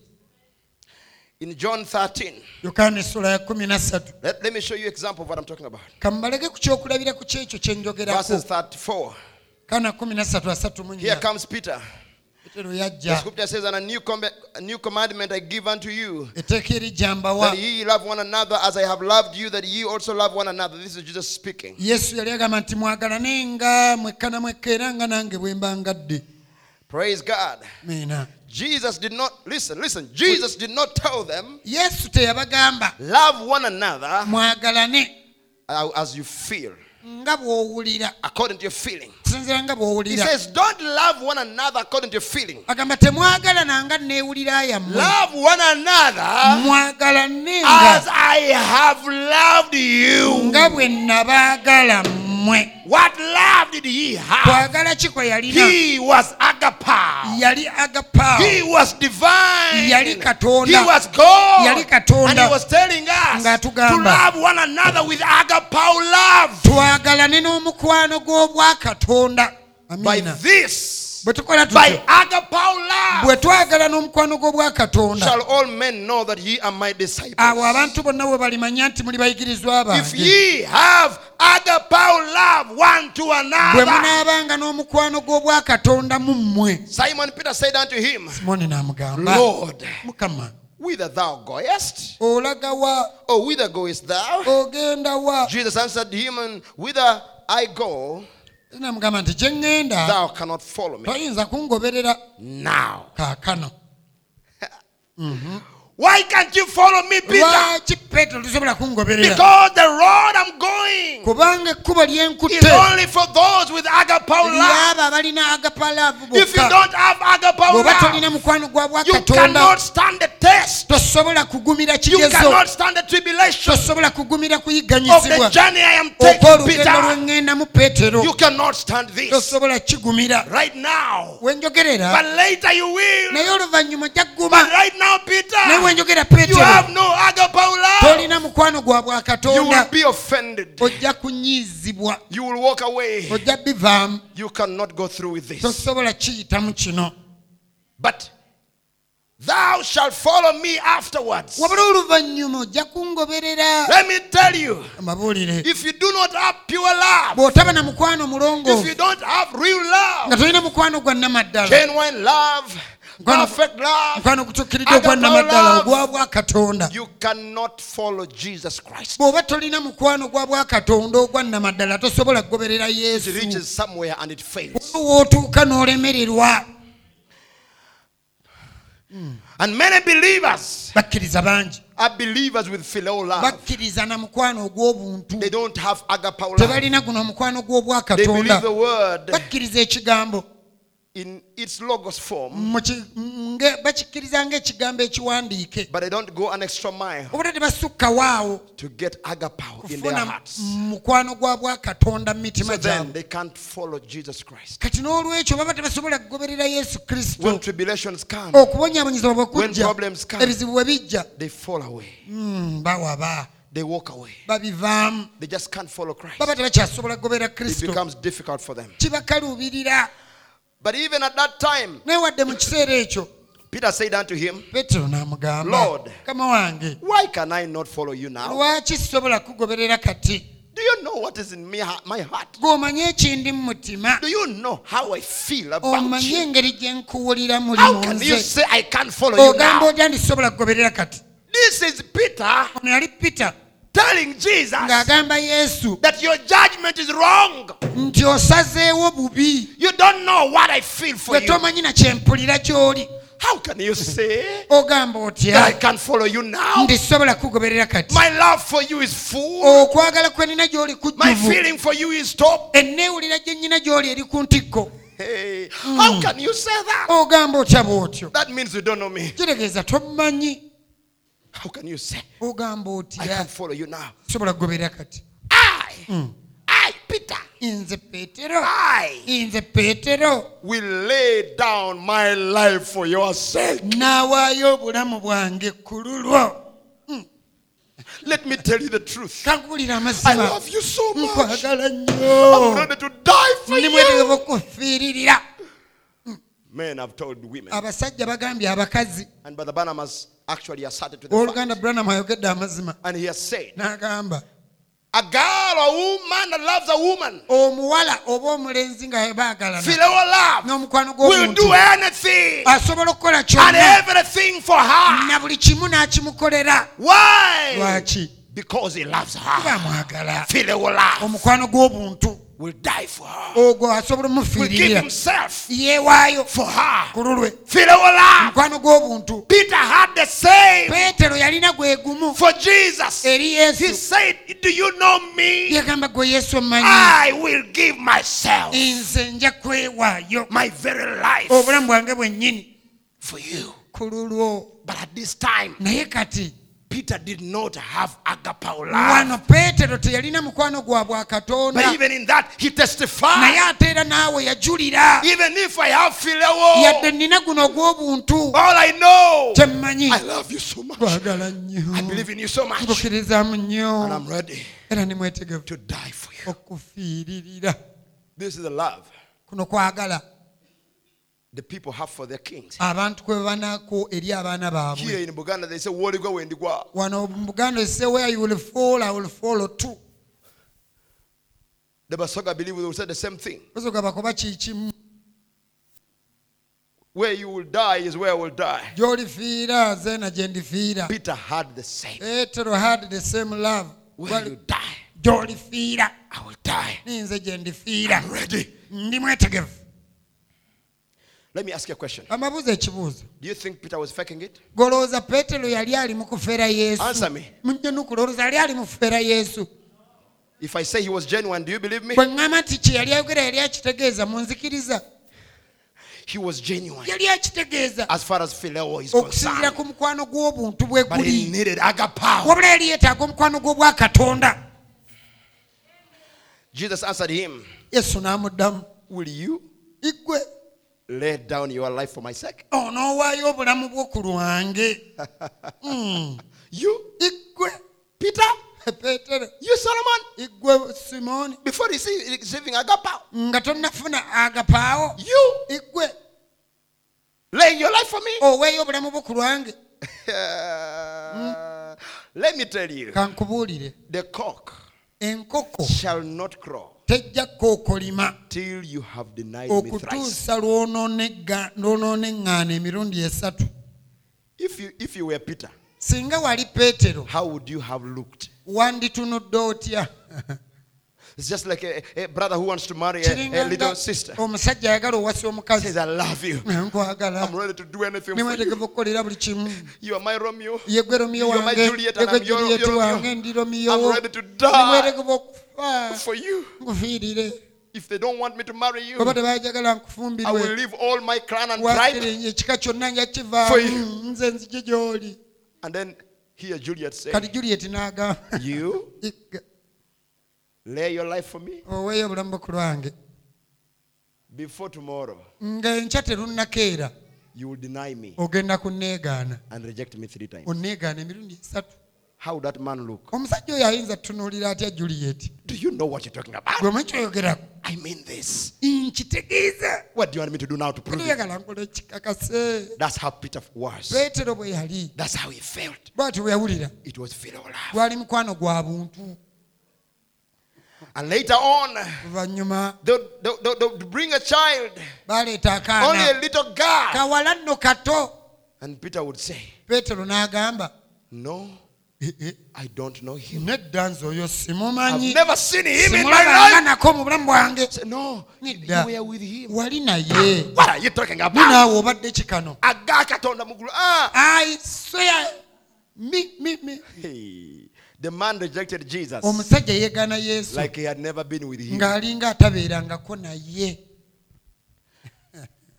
In John 13, yokaana essula ya kumi na ssatu let, let me show you example of what I'm talking about. kamubalege ku kyokulabira ku kyekyo kye Verses 34. kaana kumi na ssatu asatu mu Here comes Peter. The scripture says, And a new, com- a new commandment I give unto you, etteeka erijja mbawa that ye love one another as I have loved you, that ye also love one another. This is Jesus speaking. yesu yali agamba nti mwagalane nga mwekka na mwekka era nga nange bwe mba Praise God. Jesus did not, listen, listen, Jesus did not tell them, yesu teyabagamba love one another mwagalane as you feel, according to your feeling. Nga He says, don't love one another according to feeling. agamba temwagalana nga neewulira yammwe Love one another as I have loved you. nga bwe nabaagala mmwe What love did he have? kwagala ki kwe yalina He was agape. yali agapaawo He was divine. Yali Katonda. He was God. Yali Katonda. And he was telling us to love one another with agape love. twagalane n'omukwano gw'obwakatonda By this, bwe tukola by tutyo agape bwe twagala n'omukwano gw'obwakatonda shall all men know that ye are my disciples. abantu bonna bwe balimanya nti muli bayigirizwa If ye have agape love one to another. munaabanga n'omukwano gw'obwakatonda mu mmwe Simon Peter said unto him, simoni n'amugamba Lord, mukama whither thou goest? Or oh, whither goest thou? ogenda wa Jesus answered him, and whither I go, namugamba nti gye ŋŋenda thou cannot follow me. toyinza kungoberera Now. kaakano Why can't you follow me, Peter? lwaki peetero tosobola kungoberera Because the road I'm going. Kubanga ekkubo is only for those with agape love. lyabo abalina agapalaavu If you don't have agape bw'oba love, tolina mukwano gwa you cannot stand the test. tosobola kugumira You cannot stand the tribulation. Tosobola kugumira of the journey I am taking, okw'olugendo Peter. You cannot stand this. Tosobola kigumira right now. But later you will. naye oluvannyuma ojja But right now, Peter, bwe njogera peterotolina mukwano gwa bwa katonda. Ojja kunyiizibwa. Ojja bivaamu. Tosobola kiyitamu kino. Thou shalt follow me afterwards. Let me tell you if you do not have pure love, if you don't have real love, genuine love, mukwano okutuukirira ogwannamaddala ogwa bwa katonda. Bw'oba tolina mukwano gwa bwa katonda ogwannamaddala tosobola kugoberera yesu. wootuuka n'olemererwa. And many believers bakkiriza bangi. are believers with phileo love. bakkiriza na mukwano ogw'obuntu. Tebalina guno omukwano gw'obwakatonda bakkiriza ekigambo. In its logos form, mu ki- nge- bakikkiriza ng'ekigambo ekiwandiike but they don't go an extra mile obudde tebasukka waawo to get agape in their hearts. mukwano gwa bwakatonda mu So mitima then gyabwe they can't follow Jesus Christ. kati n'olwekyo baba tebasobola kugoberera yesu When tribulations come, okubonyaabonyezebwa bwe when kujja problems come, ebizibu bwe bijja they fall away. mm, bawaba They walk away. They just can't follow Christ. baba tebakyasobola kugoberera It becomes difficult for them. But even at that time, naye mu kiseera ekyo Peter said unto him, Lord. Why can I not follow you now? lwaki sisobola kugoberera kati Do you know what is in me, my heart? gw'omanye ekindi mu mutima Do you know how I feel about you? engeri gye nkuwulira muli How can you say I can't follow you now? otya ndisobola kugoberera kati This is Peter ono yali peter telling Jesus ng'agamba yesu that your judgment is wrong. nti osazeewo bubi You don't know what I feel for you. tomanyi na kyempulira gy'oli How can you say ogamba that I otya can follow you now? ndi sobola kugoberera kati My love for you is full. okwagala kwe nina gy'oli My kujjuvu feeling for you is top. enneewulira gye nnyina gy'oli eri ku ntikko Hey, how hmm. can you say that? ogamba otya bw'otyo That means you don't know me. kitegeeza tomumanyi How can you say? Ogamba I otya can follow you now? sobola kugoberera kati? I, hmm. I, Peter, nze peetero I nze peetero will lay down my life for your sake. n'awaayo obulamu bwange ku lulwo. Hmm. Let me tell you the truth. I love you so much. I'm ready to die for you. Men have told women, abasajja bagambye abakazi. And Brother Branham has actually asserted to the fact, branam ayogedde amazima. And he has said, n'agamba a girl or woman that loves a woman, omuwala oba omulenzi nga baagalana filial love, n'omukwano will gw'omuntu do anything asobola okukola and kyonna everything for her. na buli kimu n'akimukolera. Why? lwaki Because he loves her. love omukwano gw'obuntu will die for her. ogwo asobola Will give himself yeewaayo for her. ku lulwe Filial love. omukwano gw'obuntu Peter had the same peetero yalina gwe gumu for Jesus. eri He said, Do you know me? yagamba gwe yesu omanyi I will give myself, nze nja kwewaayo my very life, obulamu bwange bwennyini for you. ku lulwo But at this time, naye kati Peter did not have agapao love. wano peetero teyalina mukwano gwa bwa But even in that, he testified. naye ate era naawe yajulira Even if I have yadde phileo, nina guno ogw'obuntu all I know, kyemmanyi I love you so much. twagala nnyo I believe in you so much. And nnyo I'm ready era ni to die for you. okufiiririra This is the love kuno kwagala the people have for their kings. abantu kwe babanako eri abaana baabwe Here in Buganda, they say, Woligwa wendigwa. wano mu buganda say where you will fall i will follow too The Basoga believe they will say the same thing. osoga bakoba kikimu Where you will die is where I will die. gy'olifiira zeena gye ndifiira Peter had the same. petero had the same love Where you die, gy'olifiira I will die. ninze gye ndifiira I'm ready. ndi Let me ask you a question. ekibuuzo Do you think Peter was faking it? golowooza petero yali ali mu kufeera yesu Answer me. munyenukulowooza yali ali mu kufeera yesu If I say he was genuine, do you believe me? bwe ŋŋamba nti kye yali ayogera yali akitegeeza munzikiriza He was genuine yali akitegeeza as far as phileo is okusinziira concerned. ku mukwano gw'obuntu bwe But he guli needed agapao. wabula yali yeetaaga omukwano gw'obwakatonda Jesus answered him, yesu n'amuddamu Will you lay down your life for my sake? Oh, onoowaayo obulamu bwo ku lwange. Hmm. You, igwe. Peter, peetero you, Solomon, igwe simooni before rece- receiving agapao, nga tonnafuna agapaawo you? Igwe. Laying your life for me? Oh, oweeyo obulamu bwo ku lwange Let me tell you, kankubuulire the cock enkoko. shall not crow tejja kookolima till you have denied me thrice. okutuusa lw'onooneŋŋaana emirundi esatu If you if you were Peter, singa wali peetero how would you have looked? wanditunudde otya It's just like a, a brother who wants to marry a, a little sister. omusajja ayagala owasa omukazi Says, I love you. I'm ready to do anything for you. You are my Romeo. romiyo You're my Juliet and I'm your- your Romeo. wange ndi romiyo I'm ready to die for you. nkufiirire If they don't want me to marry you, oba tebaajagala I will nkufumbirwe leave all my clan and wakiri tribe. ekika kyonna For njakivaamu you. nze nzije gy'oli And then here Juliet said, kati juliet n'agamba You "Igga, lay your life for me oweeyo obulamu bwe ku lwange before tomorrow. ng'enkya terunnakeera You will deny me ogenda kunneegaana and reject me three times. onneegaana emirundi esatu How would that man look? omusajja oyo ayinza tutunuulira atya juliet Do you know what you're talking about? gwe I mean this. nkitegeeza What do you want me to do now to prove it? oyagala nkola ekikakase That's how Peter was. peetero bwe yali That's how he felt. bwe yawulira It was filial love. gwali mukwano gwa buntu And later on, they'll, they'll bring a child, only a little girl. kawala nno kato And Peter would say, No, I don't know him. nedda nze oyo I've simumanyi never seen him in my life. nako mu bulamu bwange no, you, were with him. wali naye What are you talking about? ninaawe obadde kikano Aga katonda mugulu. Ah. i swear mi mi mi Hey, the man rejected Jesus omusajja yeegaana yesu like he had never been with him. ng'alinga atabeerangako naye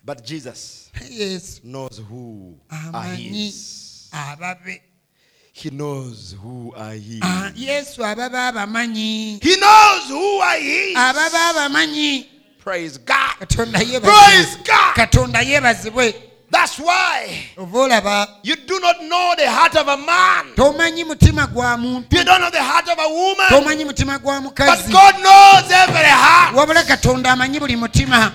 But Jesus yesu knows who are amanyi his. ababe He knows who are his. Ah, yesu ababa abamanyi He knows who are his. ababa abamanyi Praise God. Praise God. katonda yeebazibwe That's why you do not know the heart of a man. tomanyi mutima gwa muntu You don't know the heart of a woman. tomanyi mutima gwa But God knows every heart. wabula katonda amanyi buli mutima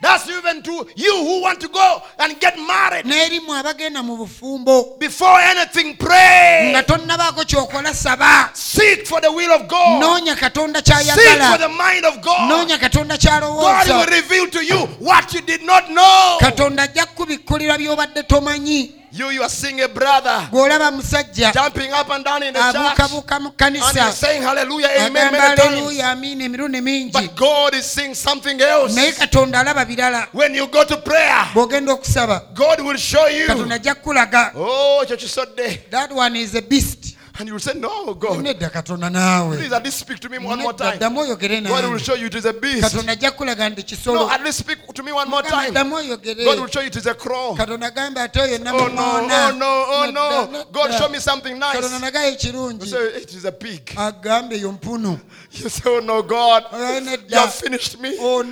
That's even to you who want to go and get married. n'erimu abagenda mu bufumbo Before anything, pray. nga tonnabaako kyokola saba Seek for the will of God. noonya katonda Seek for the mind of God. noonya katonda God will reveal to you what you did not know. katonda ajja kubikkulira by'obadde tomanyi You, you are seeing a brother gw'olaba musajja jumping up and down in the church. abuukabuuka mu and kkanisa you're saying hallelujah, amen, agamba aleluya amiina emirundi mingi. But God is seeing something else. naye katonda alaba birala. When you go to prayer, bw'ogenda okusaba God will show you. katonda ajja kukulaga. Oh, church is so day. that one is a beast And you will say, No, God. nedda katonda naawe Please at least speak to me one more time. God will show you it is a beast. katonda ajja kukulaga nti kisolo No, at least speak to me one more time. God will show you it is a crow. katonda gamba ate oyo oh, oh no, oh no, oh no. God show me something nice. You say it is a pig. agambe eyo mpunu You say, Oh no, God, oh, you have finished me. Oh,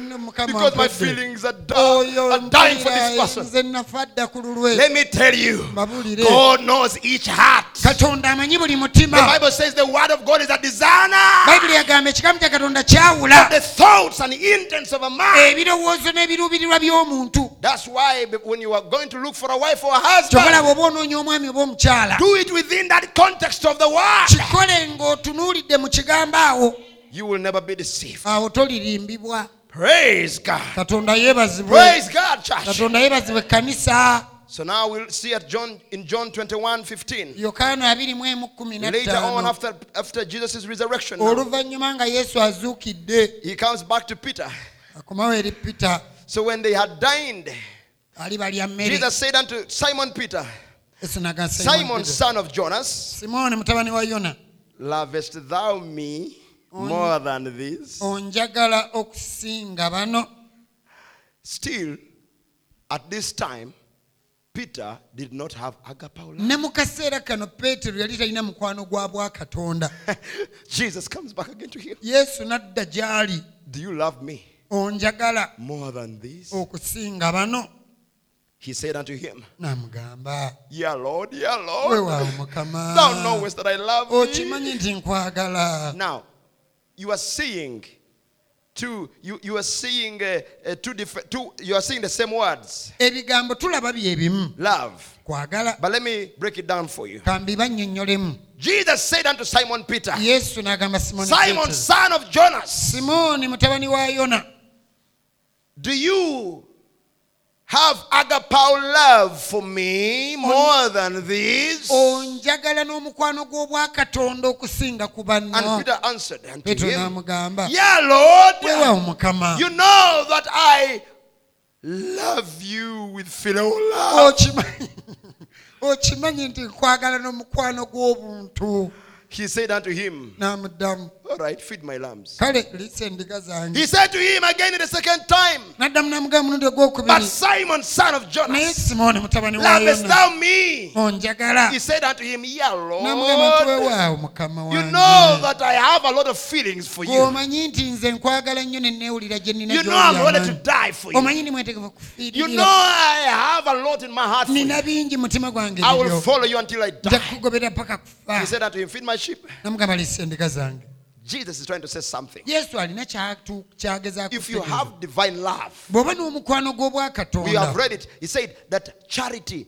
Because my feelings are, oh, are dying for this person. nze nafa dda ku lulwe Let me tell you, God knows each heart. Mutima Bible says the word of God is a designer. bayibuli yagamba ekikamu kya katonda kyawula The thoughts and intents of a man. ebirowoozo n'ebiruubirirwa by'omuntu That's why when you are going to look for a wife or a bw'oba onoonya omwami oba omukyala do it within that context of the word. kikole ng'otunuulidde mu kigambo awo You will never be deceived. Praise God. Praise God, church. Katonda yeebazibwe ekkanisa So now we'll see at John in John 21 15. Later on, after, after Jesus' resurrection, now, oluvannyuma nga yesu azuukidde he comes back to Peter. akomawo eri pita So when they had dined, ali balya mmere Jesus said unto Simon Peter, Simon, son of Jonas, simooni mutabani wa yona lovest thou me more than this? onjagala okusinga bano Still, at this time, Peter did not have agapao love. ne mu kaseera kano peetero yali talina mukwano gwa bwakatonda Jesus comes back again to him. yesu n'adda gy'ali Do you love me onjagala more than this? okusinga bano He said unto him, n'amugamba Yeah, Lord, yeah, Lord. weewaawo mukama Thou knowest that I love thee. okimanyi nti nkwagala Now, you are seeing two, you, you are seeing uh, uh, two different, two, you are seeing the same words. ebigambo tulaba bye bimu Love. kwagala But let me break it down for you. kambibannyonnyolemu Jesus said unto Simon Peter, yesu n'agamba simoni Simon, son of Jonas, simooni mutabani wa yona do you have agapao love for me more than this? onjagala n'omukwano gw'obwakatonda okusinga ku And Peter answered unto peetero him, n'amugamba Yeah, Lord, weewaawo mukama you know that I love you with filial love. okimanyi okimanyi nti nkwagala n'omukwano gw'obuntu He said unto him, n'amuddamu All right, feed my lambs. kale lisa endiga zange He said to him again the second time, n'addamu n'amugamba mulundi But Simon, son of Jonas, simooni mutabani wa lovest thou me? Oh, he said unto him, Yeah, Lord. You know that I have a lot of feelings for you. gw'omanyi nti nze nkwagala nnyo ne neewulira gye nnina You know I'm ready to die for you. omanyi ni mwetegefu You know I have a lot in my heart for you. nina bingi mutima gwange I will follow you until I die. kukugoberera paka kufa He said unto him, Feed my sheep. Jesus is trying to say something. yesu alina kyageza If you have divine love, bw'oba n'omukwano we have read it. He said that charity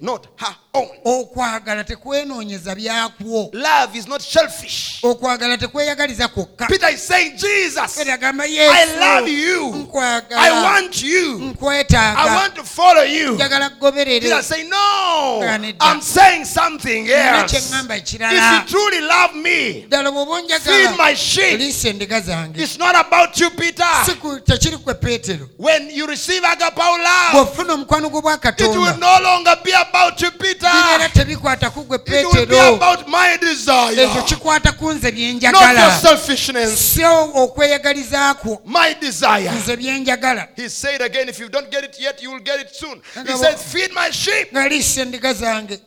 not her own. okwagala tekwenoonyeza byakwo Love is not selfish. okwagala tekweyagaliza kwokka Peter is saying, Jesus, Peter agamba I love you. I want you. I want to follow you. njagala kugoberere Peter saying, No. I'm saying something nina else. kye ŋŋamba If you truly love me, ddala bw'oba feed my sheep. liisa endiga zange It's not about you, Peter. si tekiri kwe peetero When you receive agapao love, bw'ofuna omukwano it will no longer be about you, Peter. bibeera tebikwata ku gwe It will be peetero about my desire, ekyo kikwata ku nze not byenjagala your selfishness. si okweyagaliza kwo My desire. nze byenjagala He said again, if you don't get it yet, you will get it soon. He Ngabo- said, Feed my sheep. nga liisa endiga zange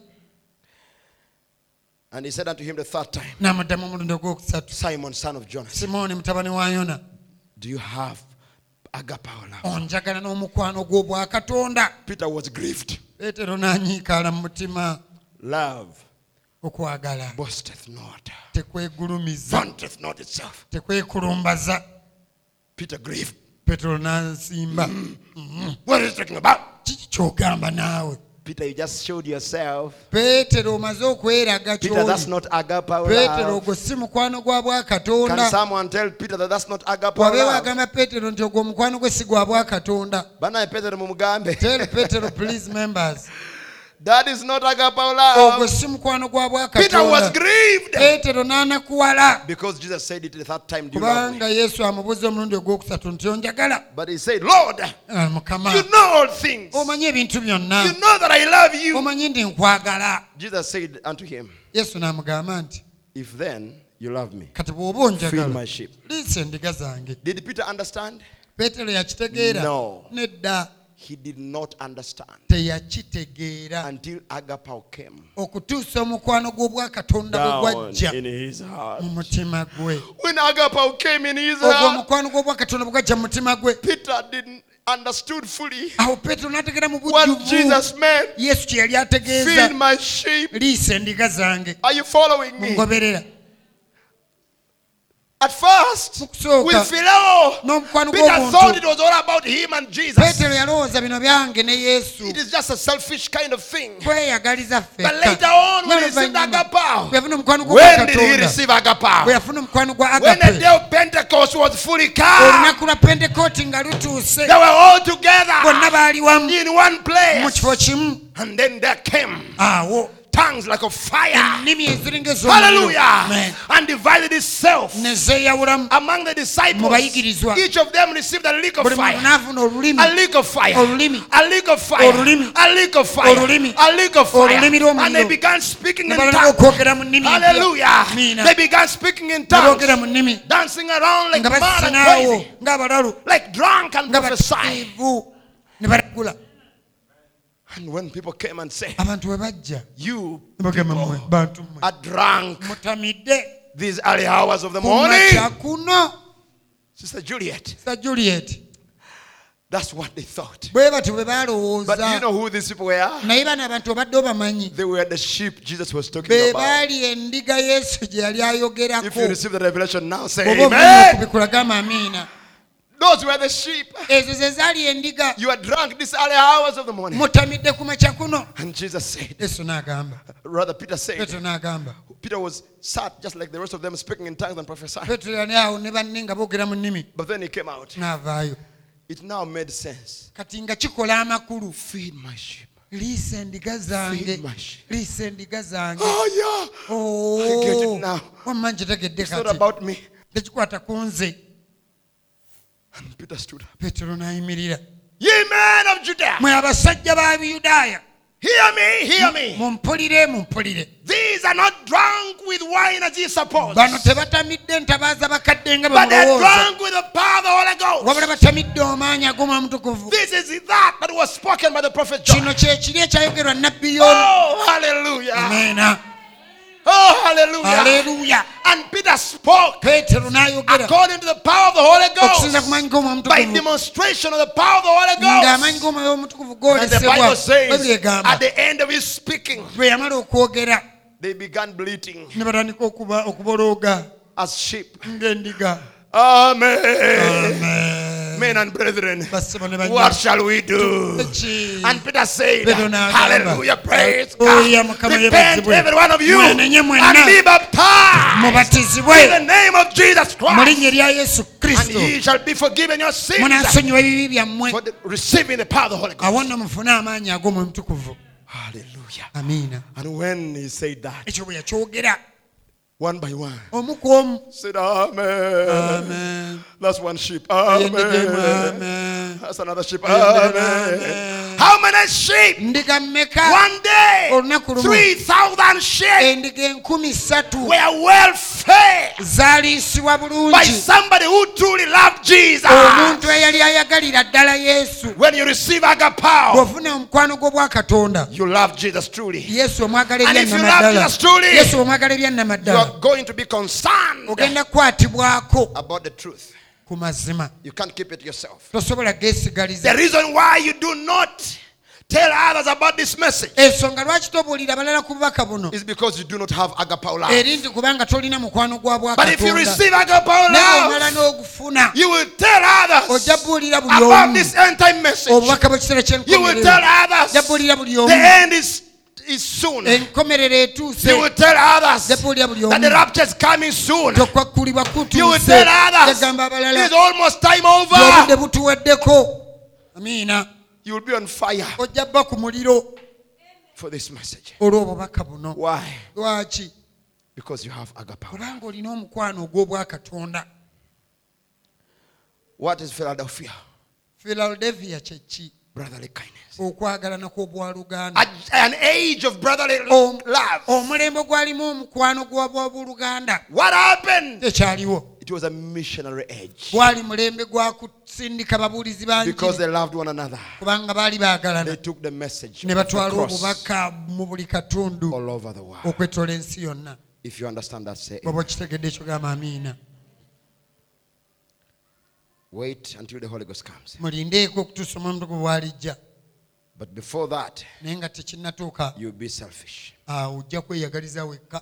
And he said unto him the third time, n'amuddamu omulundi ogwokusatu Simon, son of Jonas, simooni mutabani wa yona do you have agapao love? onjagala n'omukwano gw'obwakatonda Peter was grieved. Peetero n'anyiikaala mu mutima Love okwagala. boasteth not, tekwegulumiza vaunteth not itself. tekwekulumbaza. Peetero n'ansimba mm. mm-hmm. What is he talking about? kiki kyogamba naawe Peter, you just showed yourself. peetero omaze okweraga Peter, that's not peetero love. ogwo si mukwano gwa Can someone tell Peter that that's not wabeewo love? agamba peetero nti ogwo omukwano gwe si gwa bwakatonda banaye petero mumugambe tell Peter please members that is not agapao ogwo love si mukwano gwa peter was grieved. Peetero n'anakuwala. Because jesus said it the third time do you love me kubanga yesu amubuuza omulundi ogwokusatu nti onjagala? But he said lord Ah, mukama you know all things. omanyi ebintu byonna. You know that i love you. Omanyi ndi nkwagala. Jesus said unto him yesu n'amugamba nti if then you love me kati bw'oba feed my sheep. liisa endiga zange. Did peter understand? Peetero yakitegeera. No. nedda he did not understand teyakitegeera until agapao came. Okutuusa omukwano gw'obwakatonda bwe down gwajja in his heart. mu mutima gwe. When agapao came in his heart omukwano gw'obwakatonda bwe gwajja mu mutima gwe. Peter didn't understood fully awo peetero n'ategeera mu what bujjuvu. Jesus meant. Yesu kye yali ategeeza. Feed my sheep. Liisa endiga zange. Are you following me? mungoberera At first, with phileo, Peter thought it was all about him and Jesus. peetero yalowooza bino byange It is just a selfish kind of thing. But later on, when he received agapao, when did he receive agapao? yafuna omukwano gwa When the day of Pentecost was fully come, olunaku lwa pentekooti nga lutuuse. They were all together bonna baali wamu. in one place. And then there came tongues like a fire. ennimi eziringa ez'omuliro. Hallelujah. Amen. And divided itself among the disciples. Each of them received a lick of fire. a lick of fire, a lick of fire, a lick of fire, a lick of fire, and they began speaking in tongues. okwogera mu nnimi. Hallelujah! They began speaking in tongues, boogera mu nnimi. Dancing around like mad and crazy, like drunk and nga And when people came and said, abantu bwe bajja "You ne bagamba mmwe people are drunk. These early hours of the morning," Sister Juliet, sa juliet. That's what they thought. bwe batyo bwe But do you balowooza know who these people were? bano abantu obadde obamanyi. They were the sheep Jesus was talking be about. baali endiga yesu gye yali If you ayogerako receive the revelation now, say oba Amen. amiina Those were the sheep. ezo ze zaali endiga You are drunk these early hours of the morning. mutamidde ku makya kuno And Jesus said, yesu n'agamba rather Peter said, petero n'agamba Peter was sat just like the rest of them speaking in tongues and prophesying. petero yali awo ne banne nga boogera mu nnimi But then he came out. n'avaayo It now made sense. kati nga kikola amakulu Feed my sheep. liisa endiga zange Feed my sheep. liisa endiga zange Oh yeah. I get it oh. now. wamma nkitegedde It's not kati about me. tekikwata ku nze And Peter stood up. Petero n'ayimirira. Ye men of Judea, mwe abasajja ba buyudaaya. Hear me, hear me. mumpulire mumpulire. These are not drunk with wine as ye suppose, bano tebatamidde ntabaaza bakadde nga but they're drunk with the power of the Holy Ghost. wabula batamidde amaanyi ag'omwa mutukuvu. This is that that was spoken by the prophet John. kino kyekiri ekyayogerwa nabbi yomu Oh, hallelujah. ameena Oh, hallelujah. aleluya And Peter spoke n'ayogera according to the power of the Holy okusinza ku Ghost maanyi g'omwoyo by demonstration of the power of the Holy ng'amaanyi Ghost. g'omwoyo omutukuvu And the Bible says at the end of his speaking, bwe yamala okwogera. they began bleating ne batandika okuba okubolooga as sheep. ng'endiga Amen. Men and brethren, Bassebo ne bannyabo. what shall we do? And Peter said, Hallelujah, praise oh, God. Mukama Repent, every one of you, and be baptized in the name of Jesus Christ, linnya lya yesu and ye shall be forgiven your sins munaasonyiwa ebibi byammwe for the, receiving the power of the Holy Ghost. awo nno mufune amaanyi ag'omwe mutukuvu Hallelujah. Amen. And when he said that, ekyo bwe yakyogera one by one, said, Amen. amen That's one sheep. Amen. amen That's another sheep. Amen. Amen. How many sheep? One day, 3,000 sheep endiga enkumi ssatu were well fed by somebody who truly loved Jesus. omuntu eyali ayagalira ddala When you receive agapao, you love Jesus truly. And if you love Jesus truly, You ebyannamaddala are going to be concerned ogenda kukwatibwako about the truth. ku mazima You can't keep it yourself. tosobola The reason why you do not tell others about this message ensonga lwaki tobuulira balala ku bubaka buno is because you do not have agapao love. eri nti kubanga tolina mukwano gwa But if you receive agapao omala love, n'ogufuna you will tell others ojja buulira buli about this end time message. obubaka bw'ekiseera You will tell ojja others buulira buli the end is, is soon. enkomerero etuuse You will tell others buulira buli that the omu rapture is coming soon. tokwakkulibwa You will kutuuse tell others yagamba abalala it's almost time obudde over. butuweddeko amiina You will be on fire ojja bba ku muliro for this message. olw'obubaka buno Why? lwaki Because you have agapao. kubanga olina omukwano ogw'obwakatonda What is Philadelphia? philadelphia kyeki Brotherly kindness. okwagalana kw'obwaluganda An age of brotherly love. omulembe gwalimu omukwano gw'obwabuluganda What happened? ekyaliwo It was a missionary age gwali mulembe gwa kusindika babuulizi because bangi they loved one another. kubanga baali They baagalana took the message ne of the batwala cross obubaka mu buli katundu all over the world. okwetola ensi yonna If you understand that, say bwaba okitegedde ekyo gamba amiina wait until the Holy Ghost comes. mulindeeko okutuusa omwoyo omutukuvu bwalijja But before that, naye nga tekinnatuuka you'll be selfish. awo ojja kweyagaliza wekka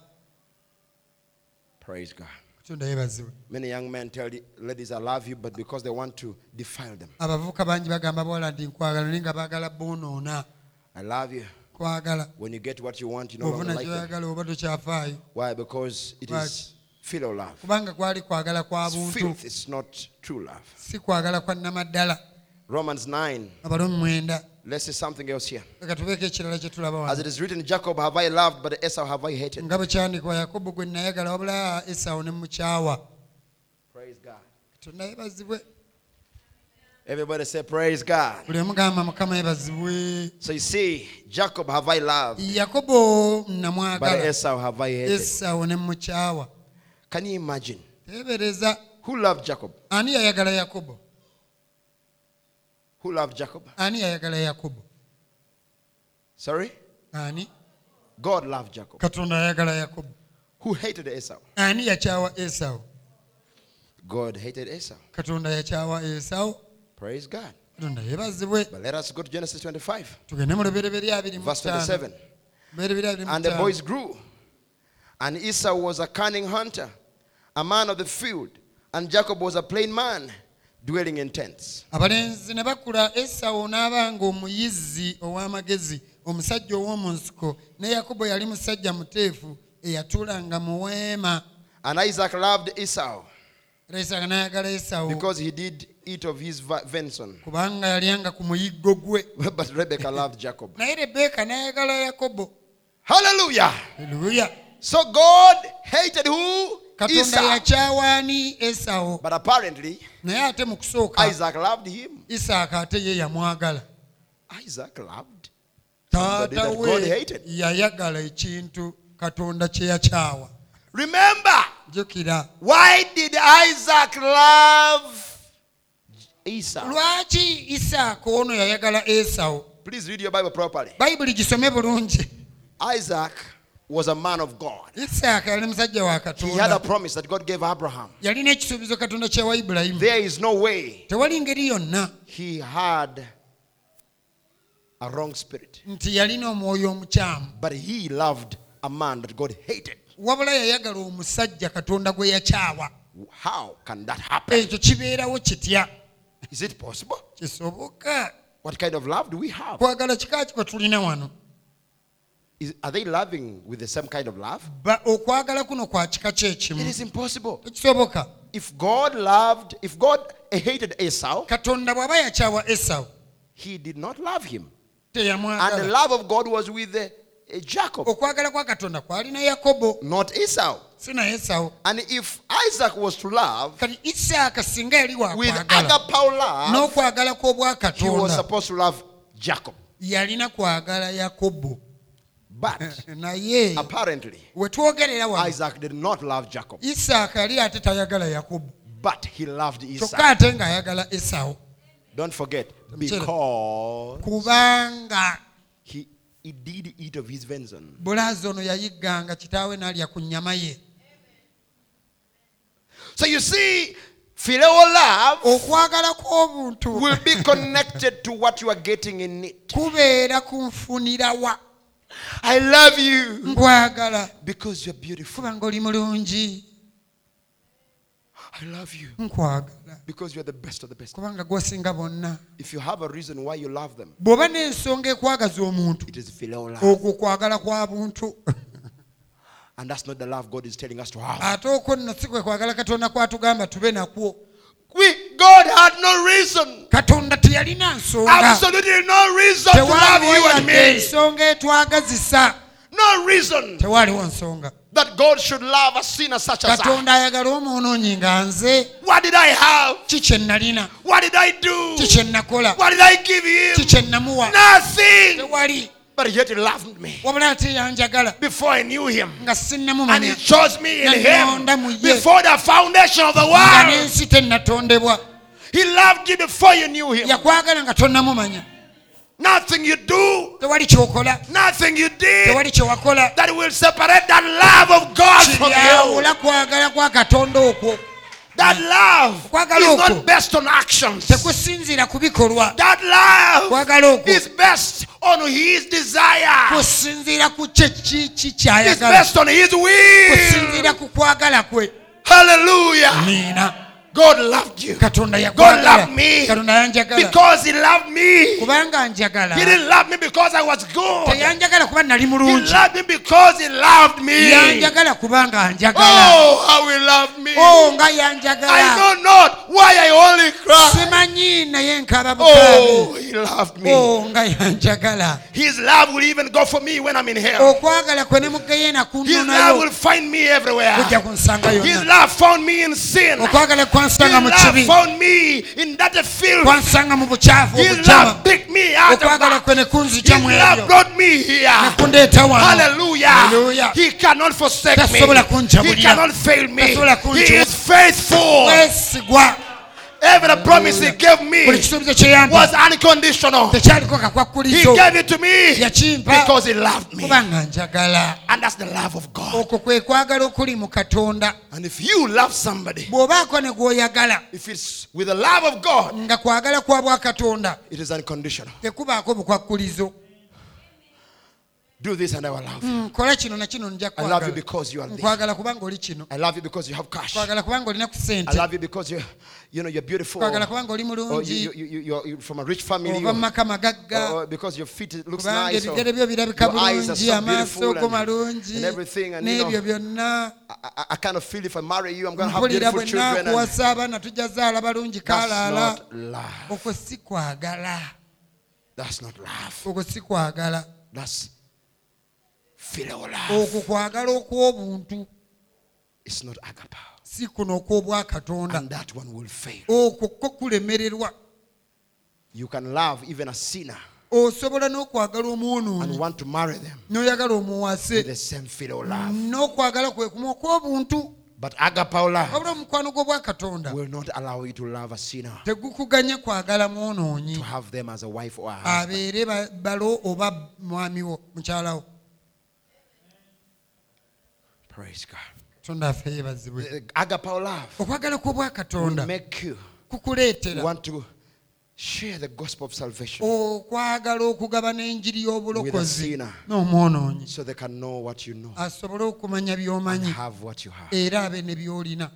Praise God. katonda yeebazibwe Many young men tell the ladies, I love you, but because they want to defile them. abavubuka bangi bagamba bawala nti nkwagala naye nga baagala boonoona I love you. kwagala When you get what you want, you no longer bw'ofuna like them. kyoyagala oba tokyafaayo Why? Because it is filial love. kubanga kwali kwagala kwa buntu filth. It's not true love. si kwagala kwa nnamaddala Romans 9. abalomu mwenda Let's see something else here. leka tubeeko ekirala kye tulaba As wano it is written, Jacob have I loved, but Esau have I hated. nga bwe kyandikwa yakobo gwe nayagala wabula esawo ne mukyawa Praise God. Everybody say, Praise God. buli omugamba mukama yeebazibwe So you see, Jacob have I loved, yakobo but namwagala Esau have I hated. esawo ne mukyawa Can you imagine? Who loved Jacob? ani yayagala yakobo Who loved Jacob? ani yayagala yakobo Sorry? ani God loved Jacob. katonda yayagala yakobo Who hated Esau? ani yakyawa esawo God hated Esau. katonda yakyawa esawo Praise God. katonda yeebazibwe But let us go to Genesis 25, tugende mu lubereberye abiri mu verse ttaano. 27. Lubereberye abiri mu And the boys grew. And Esau was a cunning hunter, a man of the field. And Jacob was a plain man, dwelling in tents. abalenzi ne bakula esawo n'aba nga omuyizzi ow'amagezi omusajja ow'omu nsiko ne yakobo yali musajja muteefu eyatuulanga mu weema And Isaac loved Esau isaaka n'ayagala esawo because he did eat of his va- venison. kubanga yalyanga ku muyiggo gwe But Rebekah loved Jacob. naye lebbeeka n'ayagala yakobo Hallelujah. Haleluya. So God hated who? katonda yakyawaani esawo naye ate mu kusooka isaaka ate ye yamwagala. Taata we yayagala ekintu katonda kye yakyawa. Jjukira lwaki isaaka ono yayagala esawo bayibuli gisome bulungi. Isaac was a man of God. isaaka yali musajja wa He had a promise that God gave Abraham. yalina ekisuubizo katonda kyewa ibulayimu There is no way tewali ngeri yonna he had a wrong spirit. nti yalina omwoyo omukyamu But he loved a man that God hated. wabula yayagala omusajja katonda gwe yakyawa How can that happen? ekyo kibeerawo kitya Is it possible? What kind of love do we have? kwagala kika ki kwe tulina wano Is, are they loving with the same kind of love? Ba- okwagala kuno kwa kika kyekimu It is impossible. If God loved, if God hated Esau, katonda bw'aba yakyawa esawu he did not love him. And the love of God was with uh, uh, Jacob, okwagala kwa katonda kwalina yakobo not Esau. si naye esawu And if Isaac was to love kati isaaka singa yali with agapao love, he was supposed to love Jacob. But naye apparently, we twogerera wano. Isaac did not love Jacob, isaaka yali ate tayagala yakobo. But he loved kyokka Esau. ate ng'ayagala esawu Don't forget, because kubanga he, he did eat of his venison. bulaazi ono yayigganga kitaawe n'alya ku nnyama ye. So you see, filial love okwagala kw'obuntu will be connected to what you are getting in it. kubeera kunfunira wa I love you nkwagala because you're beautiful. kubanga oli mulungi I love you nkwagala because you're the best of the best. kubanga gwosinga bonna If you have a reason why you love them, bw'oba n'ensonga ekwagaza omuntu it is filial love. okwo kwagala kwa buntu And that's not the love God is telling us to have. ate okwo nno si kwe kwagala katonda kwatugamba tube nakwo We, God had no reason, katonda teyalina nsonga absolutely no reason to love you and yadde me. ensonga etwagazisa No reason nsonga that God should love a sinner such as I. katonda ayagala omwonoonyi nga nze What did I have? ki kye nalina What did I do? ki kye nakola What did I give ki him? kye namuwa Nothing. tewali But yet he loved me. Wabula ate yanjagala. Before I knew him. And he chose me in him. Nanyonda mu ye. before the foundation of the world. He loved you before you knew him. yakwagala nga tonnamumanya Nothing you do, nothing you did. That will separate that love of God from you. That love is not based on actions. tekusinziira ku bikolwa That love is based on his desire. kusinziira ku kyekiki kyayagala based on his will. kusinziira ku kwagala kwe Hallelujah. niina God loved you God loved me because he loved me. He didn't love me because I was good. teyanjagala kuba nali He loved me because he loved me. yanjagala kubanga anjagala Oh, how he loved me. o nga I know not why I only cry. simanyi naye nkaba Oh, he loved me. o nga yanjagala His love will even go for me when I'm in hell. okwagala kwe ne mugeyeena His love will find me everywhere. His love found me in sin. Kwansanga mu kibi found me in that filth. kwansanga mu bukyafu obujama love picked me out of okwagala kwe ne kunzija mu ebyo brought me here. nekundeeta wano Hallelujah. Hallelujah. He cannot forsake me. Kunjabulira. He cannot fail me. Tasobola He Every promise he gave me buli kisuubizo kye yampa was unconditional. He gave it to me yakimpa because he loved me. njagala And that's the love of God. okwo kwe kwagala okuli mu katonda And if you love somebody, bw'obaako ne gw'oyagala if it's with the love of God, nga kwagala kwa bwakatonda it is unconditional. tekubaako bukwakkulizo Do this and I will love you. Mm, kola kino na kino nja I love you kwagala because you are this. nkwagala kubanga oli kino I love you because you have cash. kwagala kubanga olina ku I love you because you, you know, you're beautiful. kwagala kubanga oli you, mulungi you, you, you're, you're from a rich family. ova maka magagga or because your feet looks kubanga nice. Or ebigere byo birabika bulungi so amaaso go malungi and everything. And you n'ebyo know, byonna I, I, kind of feel if I marry you, I'm going to have beautiful children. And naakuwasa abaana tujja zaala balungi love. okwo si kwagala That's not love. okwo si kwagala That's. Okwo kwagala okw'obuntu. Si kuno okw'obwakatonda okwo kwo kulemererwa. You can love even a sinner osobola n'okwagala omwonoonyi n'oyagala omuwase. n'okwagala kwe kumu okw'obuntu. But agapao love wabula omukwano gw'obwakatonda will not allow you to love a sinner, tegukuganye kwagala mwonoonyi abeere ba- balo oba mwami wo mukyalawo Praise God. katonda affe yeebazibwe The agapao love. Okwagala will kw'obwakatonda make you kukuleetera. want to share the gospel of salvation okwagala okugabana enjiri y'obulokozi n'omwonoonyi. So they can know what you know asobole okumanya by'omanyi. have what you have. era abe ne by'olina.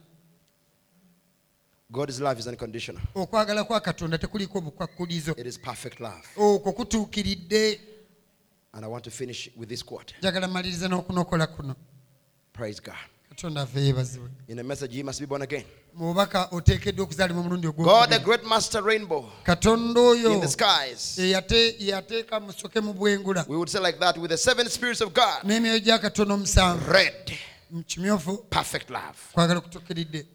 God's love is unconditional. okwagala kwa katonda tekuliko bukwakkulizo It is perfect love. okwo kutuukiridde. And I want to finish with this quote. njagala maliriza n'okunokola kuno Praise God. katonda ave yeebazibwe In a message, you must be born again. mu bubaka oteekeddwa okuzaalibwa omulundi God, the great master rainbow katonda oyo in the skies. eyate- yateeka musoke mu bwengula We would say like that with the seven spirits of God. n'emyoyo gya katonda omusanvu Red. mu Perfect love. kwagala okutukkiridde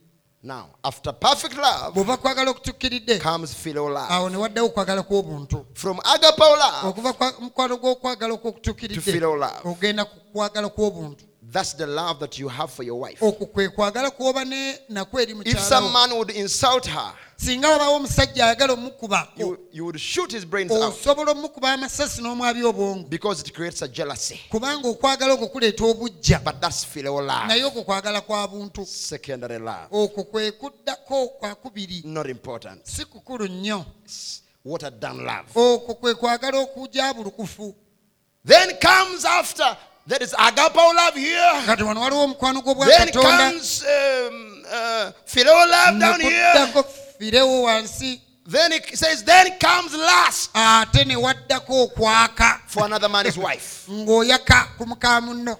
Now, after perfect love bw'oba kwagala okutukkiridde comes filial love. awo ne waddawo okwagala kw'obuntu From agape love, okuva kwa mukwano gw'okwagala To okwokutukkiridde filial love. ogenda ku kwagala kw'obuntu that's the love that you have for your wife. okwo kwe kwagala kw'oba ne nakwo eri If some mukyalawo man would insult her, singa wabaawo omusajja ayagala omukuba you, you would shoot his brains out osobola omukuba amasasi n'omwabi obwongo because it creates a jealousy. kubanga okwagala okwo kuleeta obujja But that's filial love. naye okwo kwagala kwa buntu Secondary love. okwo kwe kuddako kwakubiri Not important. si kukulu nnyo It's watered down love. okwo kwe kwagala okujja bulukufu Then comes after, there is agape love here. kati wano waliwo omukwano Then gw'obwakatonda comes um, uh, filial love down here. firewo wansi Then it says, then comes last ate ne waddako okwaka for another man's wife. ng'oyaka ku muka munno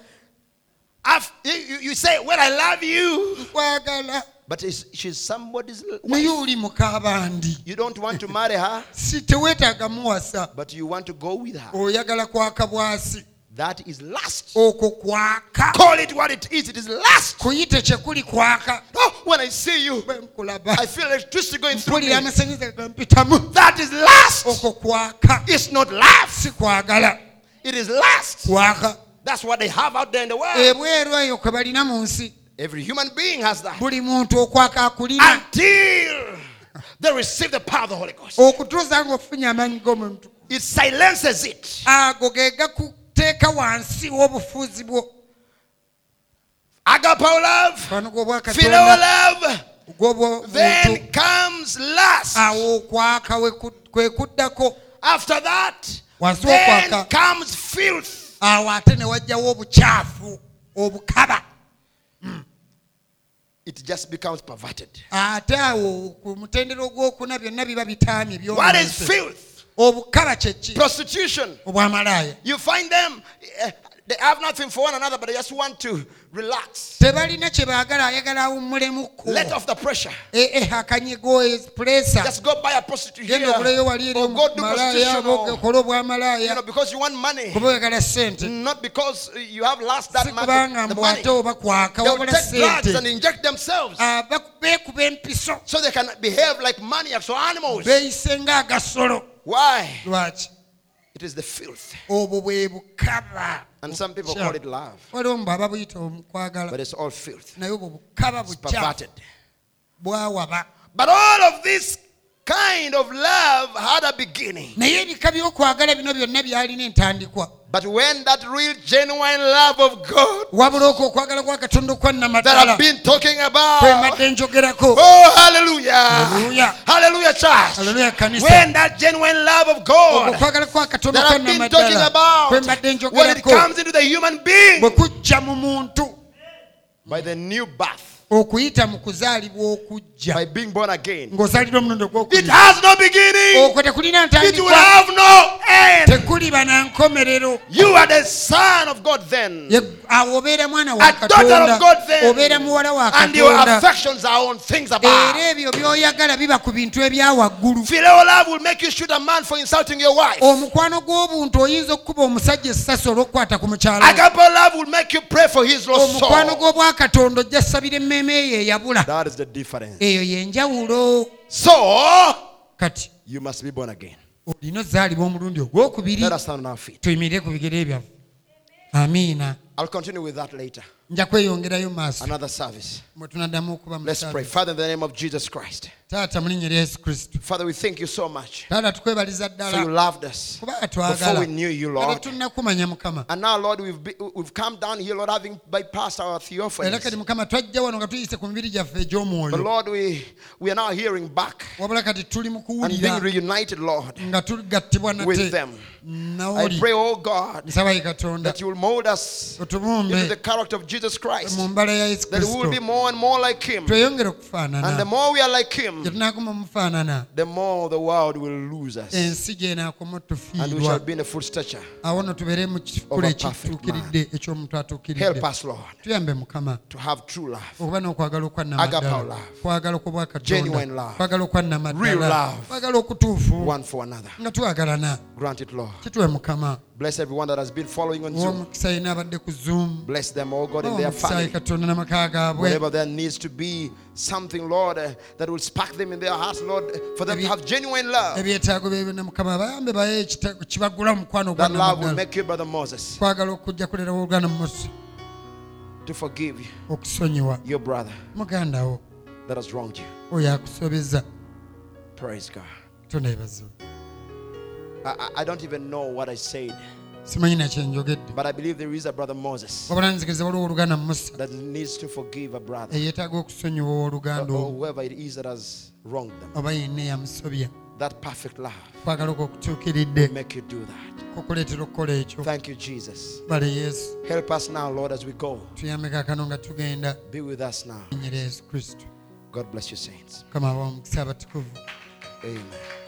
Af- you, you- you say, well, I love you. nkwagala But is, she's somebody's wife. oli muka bandi You don't want to marry her, si teweetaaga muwasa but you want to go with her. oyagala kwaka bwasi That is lust. okwo kwaka Call it what it is. It is lust. kuyite kyekuli kwaka Oh, when I see you, I feel electricity going through me. mpulira amasanyiza gampitamu That is lust. okwo kwaka It's not love. si kwagala It is lust. kwaka That's what they have out there in the world. ebweru eyo kwe balina mu nsi Every human being has that. buli muntu okwaka akulina Until they receive the power of the Holy Ghost. okutuusa ng'ofunye amaanyi g'omuntu It silences it. ago ge gakuteeka wansi w'obufuzi bwo Agape love, gw'obwakatonda love. Then comes lust. awo okwaka kwe kuddako After that, wansi then comes filth. awo ate ne wajjawo obukyafu obukaba It just becomes perverted. ate awo ku mutendero gw'okuna byonna biba bitaamye What is filth? Obukaba kyeki Prostitution. obwamalaaya You find them, eh, they have nothing for one another, but they just want to relax. tebalina kye baagala ayagala awummulemuko Let off the pressure. ee akanyigo puresa Just go buy a prostitute here. Or go do prostitution. Or, you know, because you want money. kuba oyagala sente Not because you have lost that money. kubanga money. ate oba kwaka wabula drugs and inject themselves Ah, beekuba empiso so they can behave like maniacs or animals. beeyise ng'agasolo Why? lwaki It is the filth. obwo bwe bukaba And some people call it love, waliwo mu baba buyita omukwagala but it's all filth. naye obwo bukaba It's bukyafu perverted. bwawaba But all of this kind of love had a beginning. naye ebika by'okwagala bino byonna byalina entandikwa But when that real, genuine love of God wabula okwo okwagala kwa katonda that I've been talking about, njogerako oh, hallelujah. Hallelujah. Hallelujah, church. aleluya kanisa When that genuine love of okwo God okwagala kwa katonda that I've been talking about, when it njogerako comes into the human being bwe kujja mu muntu by the new birth, okuyita mu kuzaalibwa okujja ng'ozaalibwa mulundi ogwokokwo tekulina na nkomerero. Awo obeera mwana wa muwala wa era ebyo by'oyagala biba ku bintu ebyawaggulu omukwano gw'obuntu oyinza okukuba omusajja essasi olw'okukwata ku mukyala omukwano gw'obwakatonda ojja ssabira emmere emmeeme ye eyabula That is the difference. eyo yenjawulo So, kati you must be born again. olina ozaalibwa omulundi ogwokubiri tuyimirire ku bigere byaffe amiina I'll continue with that later. Nja kweyongerayo maaso Another service. bwe tunaddamu okuba Let's pray. Father, in the name of Jesus Christ. taata mu linnya lya yesu kristo Father, we thank you so much taata tukwebaliza you loved us. kubanga Before twagala we knew you, Lord. tunnakumanya mukama And now, Lord, we've, be, we've come down here, Lord, having bypassed our era theophanies. kati mukama twajja wano nga tuyise ku mibiri gyaffe But Lord, we, we are now hearing back wabula kati tuli mu and being reunited, Lord, nga tugattibwa with them. I pray, oh God, nsaba ye katonda that you will mold us into the character of Jesus Jesus Christ, mu mbala ya yesu that we will be more and more like Him. And the more we are like Him, gye tunaakoma mufaanana the more the world will lose us. And we shall be in a full stature. awo no tubeere mu kikula Of a perfect eky'omuntu Help us, Lord, to have true love. Agapao love. Genuine love. Real love. One for another. Grant it, Lord. Bless everyone that has been following on Zoom. ow'omukisa yina abadde ku zoom Bless them, oh God, in their family. ye katonda n'amaka gaabwe Wherever there needs to be something, Lord, uh, that will spark them in their hearts, Lord, for them to have genuine love. ebyetaago byebyo mukama bayambe baye ekita- kibagula mu mukwano That love will make you, Brother Moses, kwagala okujja kulerawo oluganda musa to forgive okusonyiwa your brother that has wronged you. Praise God. katonda yebazo I, I- I don't even know what I said, simanyi nakyenjogedde but I believe there is a brother Moses wabula nzikiriza waliwo oluganda musa that needs to forgive a brother eyeetaaga okusonyiwa or, oluganda or olwo whoever it is that has wronged them. oba yenna eyamusobya That perfect love kwagala okwo okutuukiridde make you do that. kukuleetera okukola ekyo Thank you, Jesus. bale yesu Help us now, Lord, as we go. nga tugenda Be with us now. nyera yesu kristo God bless you, saints. mukama abawo omukisa abatukuvu Amen.